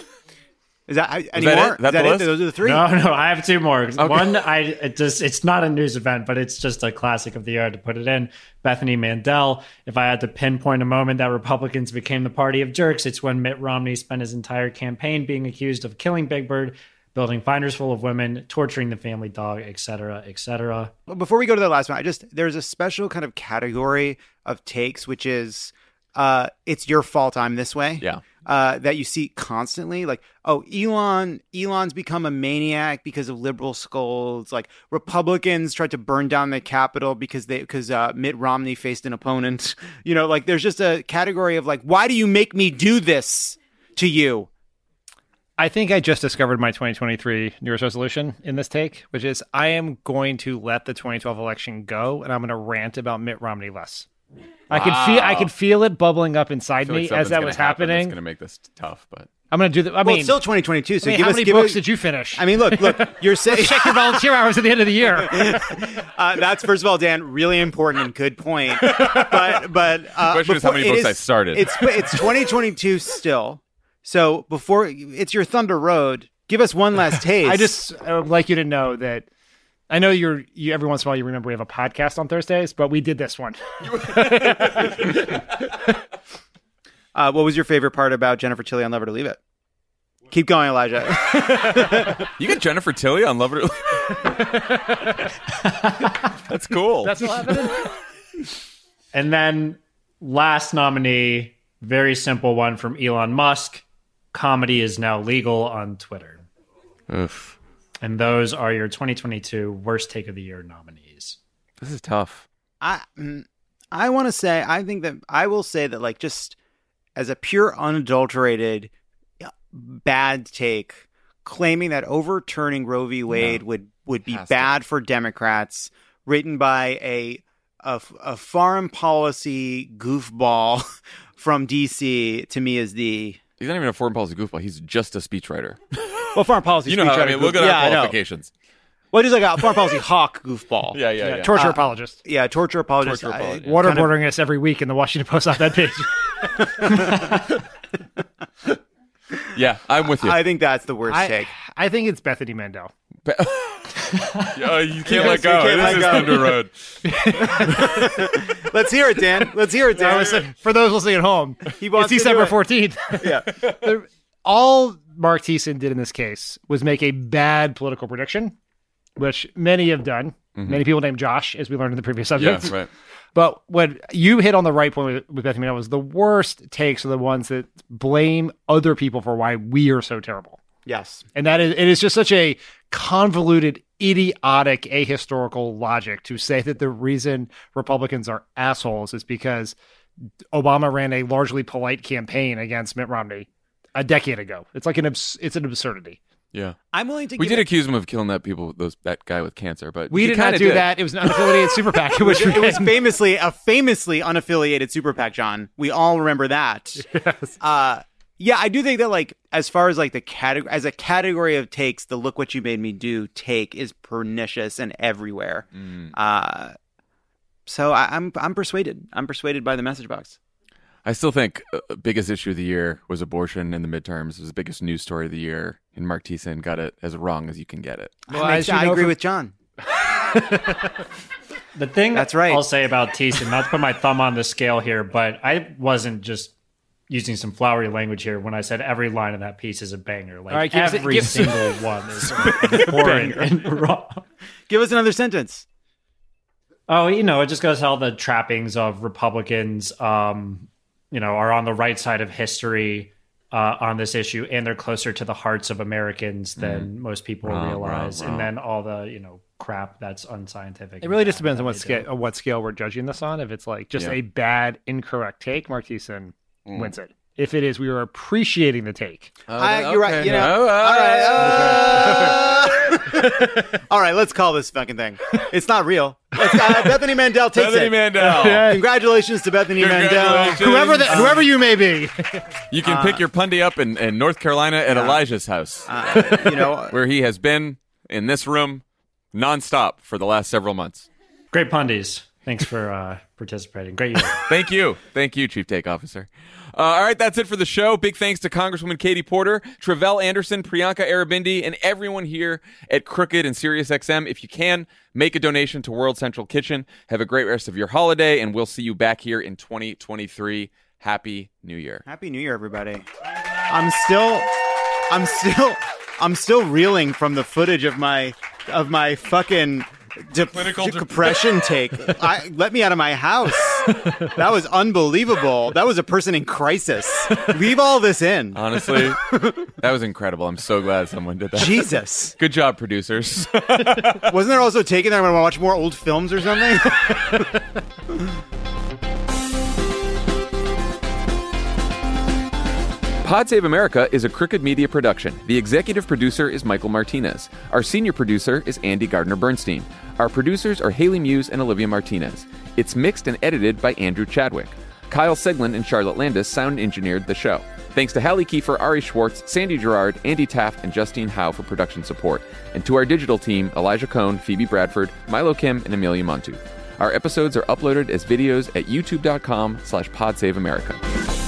Is that any that more? it? That Is that the it? list? Those are the three. No, no, I have two more. One, I it just it's not a news event, but it's just a classic of the year to put it in. Bethany Mandel. If I had to pinpoint a moment that Republicans became the party of jerks, it's when Mitt Romney spent his entire campaign being accused of killing Big Bird, building finders full of women, torturing the family dog, etc., etc. Well, before we go to the last one, I just there's a special kind of category of takes, which is uh, it's your fault I'm this way. Yeah. Uh, that you see constantly, like, oh, Elon, Elon's become a maniac because of liberal scolds. Like Republicans tried to burn down the Capitol because they because uh, Mitt Romney faced an opponent. You know, like there's just a category of like, why do you make me do this to you? I think I just discovered my 2023 New Year's resolution in this take, which is I am going to let the 2012 election go and I'm going to rant about Mitt Romney less. I could feel I could feel it bubbling up inside me like as that gonna was happen that's happening. going to make this tough, but I'm gonna do that. I well, mean, it's still 2022. So I mean, give how us many give books us, did you finish? I mean, look, look. You're saying check your volunteer hours at the end of the year. uh, that's first of all, Dan, really important and good point. But but uh, question is how many it books I started. It's it's 2022 still. So before it's your Thunder Road, give us one last taste. I just uh, would like you to know that I know you're you every once in a while you remember we have a podcast on Thursdays, but we did this one. Uh, what was your favorite part about Jennifer Tilly on Love Her to Leave It? Keep going, Elijah. you get Jennifer Tilly on Love It. or- Leave It. That's cool. That's what happened. And then last nominee, very simple one from Elon Musk. Comedy is now legal on Twitter. Oof. And those are your 2022 worst take of the year nominees. This is tough. I I want to say I think that I will say that like just as a pure unadulterated uh, bad take, claiming that overturning Roe v. Wade would would be Has to. bad for Democrats, written by a a, a foreign policy goofball from D.C. to me is the He's not even a foreign policy goofball. He's just a speechwriter. well foreign policy. you know how, I mean, look at goof- our yeah, I know. qualifications. Well, just like a foreign policy hawk goofball. Yeah, yeah, yeah. Torture Uh, apologist. Yeah, torture apologist. Torture I- apologist. kind of- Waterboarding us every week in the Washington Post op ed page. Yeah, I'm with you. I think that's the worst I, take. I think it's Bethany Mandel. Yeah, you can't let Yes, you go. can't this let is go. Thunder Road. Let's hear it, Dan. Let's hear it, I Dan. was saying, for those listening at home, He wants it's to do December it. 14th. yeah. The- all Mark Thiessen did in this case was make a bad political prediction, which many have done. Many people named Josh, as we learned in the previous Mm-hmm. Yeah, subject. right. But what you hit on the right point with, with Bethany Mandel was the worst takes are the ones that blame other people for why we are so terrible. Yes. And that is, it is just such a convoluted, idiotic, ahistorical logic to say that the reason Republicans are assholes is because Obama ran a largely polite campaign against Mitt Romney a decade ago. It's like an abs- it's an absurdity. Yeah. I'm willing to. We give did it- accuse him of killing that people, those that guy with cancer, but We he did not kinda do that. It was an unaffiliated super PAC, which it was famously a famously unaffiliated super PAC, Jon. We all remember that. Yes. Uh, yeah, I do think that like as far as like the category as a category of takes, the "Look What You Made Me Do" take is pernicious and everywhere. Mm. Uh, so I, I'm I'm persuaded. I'm persuaded by the message box. I still think uh, biggest issue of the year was abortion in the midterms. It was the biggest news story of the year, and Mark Thiessen got it as wrong as you can get it. Well, I, as you I agree from- with Jon. The thing That's right. I'll say about Thiessen, not to put my thumb on the scale here, but I wasn't just using some flowery language here when I said every line of that piece is a banger. Like All right, give us a- every us single one is abhorrent and wrong. Give us another sentence. Oh, you know, it just goes all the trappings of Republicans, um, you know, are on the right side of history uh, on this issue, and they're closer to the hearts of Americans than most people Wrong, realize. wrong, And then all the you know crap that's unscientific. It really just depends on what scale do. what scale we're judging this on. If it's like just Yeah. a bad, incorrect take, Mark Thiessen wins it. If it is, we are appreciating the take. I, you're right. You know. Oh, all right. uh, all right. Let's call this fucking thing. It's not real. Let's, uh, Bethany Mandel takes Bethany it. Mandel. Congratulations to Bethany Mandel. Whoever the, whoever you may be, You can pick your pundy up in, in North Carolina at Elijah's house, Uh, you know, where he has been in this room nonstop for the last several months. Great pundies. Thanks for uh, participating. Great year. Thank you. Thank you, Chief Take Officer. Uh, all right, that's it for the show. Big thanks to Congresswoman Katie Porter, Tre'vell Anderson, Priyanka Aribindi, and everyone here at Crooked and SiriusXM. If you can, make a donation to World Central Kitchen. Have a great rest of your holiday, and we'll see you back here in 2023. Happy New Year. Happy New Year, everybody. I'm still, I'm still, I'm still reeling from the footage of my, of my fucking de- depression take. I, let me out of my house. That was unbelievable. That was a person in crisis. Leave all this in. Honestly, that was incredible. I'm so glad someone did that. Jesus. Good job, producers. Wasn't there also taken that I'm going to watch more old films or something? Pod Save America is a Crooked Media production. The executive producer is Michael Martinez. Our senior producer is Andy Gardner Bernstein. Our producers are Haley Muse and Olivia Martinez. It's mixed and edited by Andrew Chadwick. Kyle Seglin and Charlotte Landis sound engineered the show. Thanks to Hallie Kiefer, Ari Schwartz, Sandy Gerard, Andy Taft, and Justine Howe for production support. And to our digital team, Elijah Cone, Phoebe Bradford, Milo Kim, and Amelia Montooth. Our episodes are uploaded as videos at youtube.com slash podsaveamerica.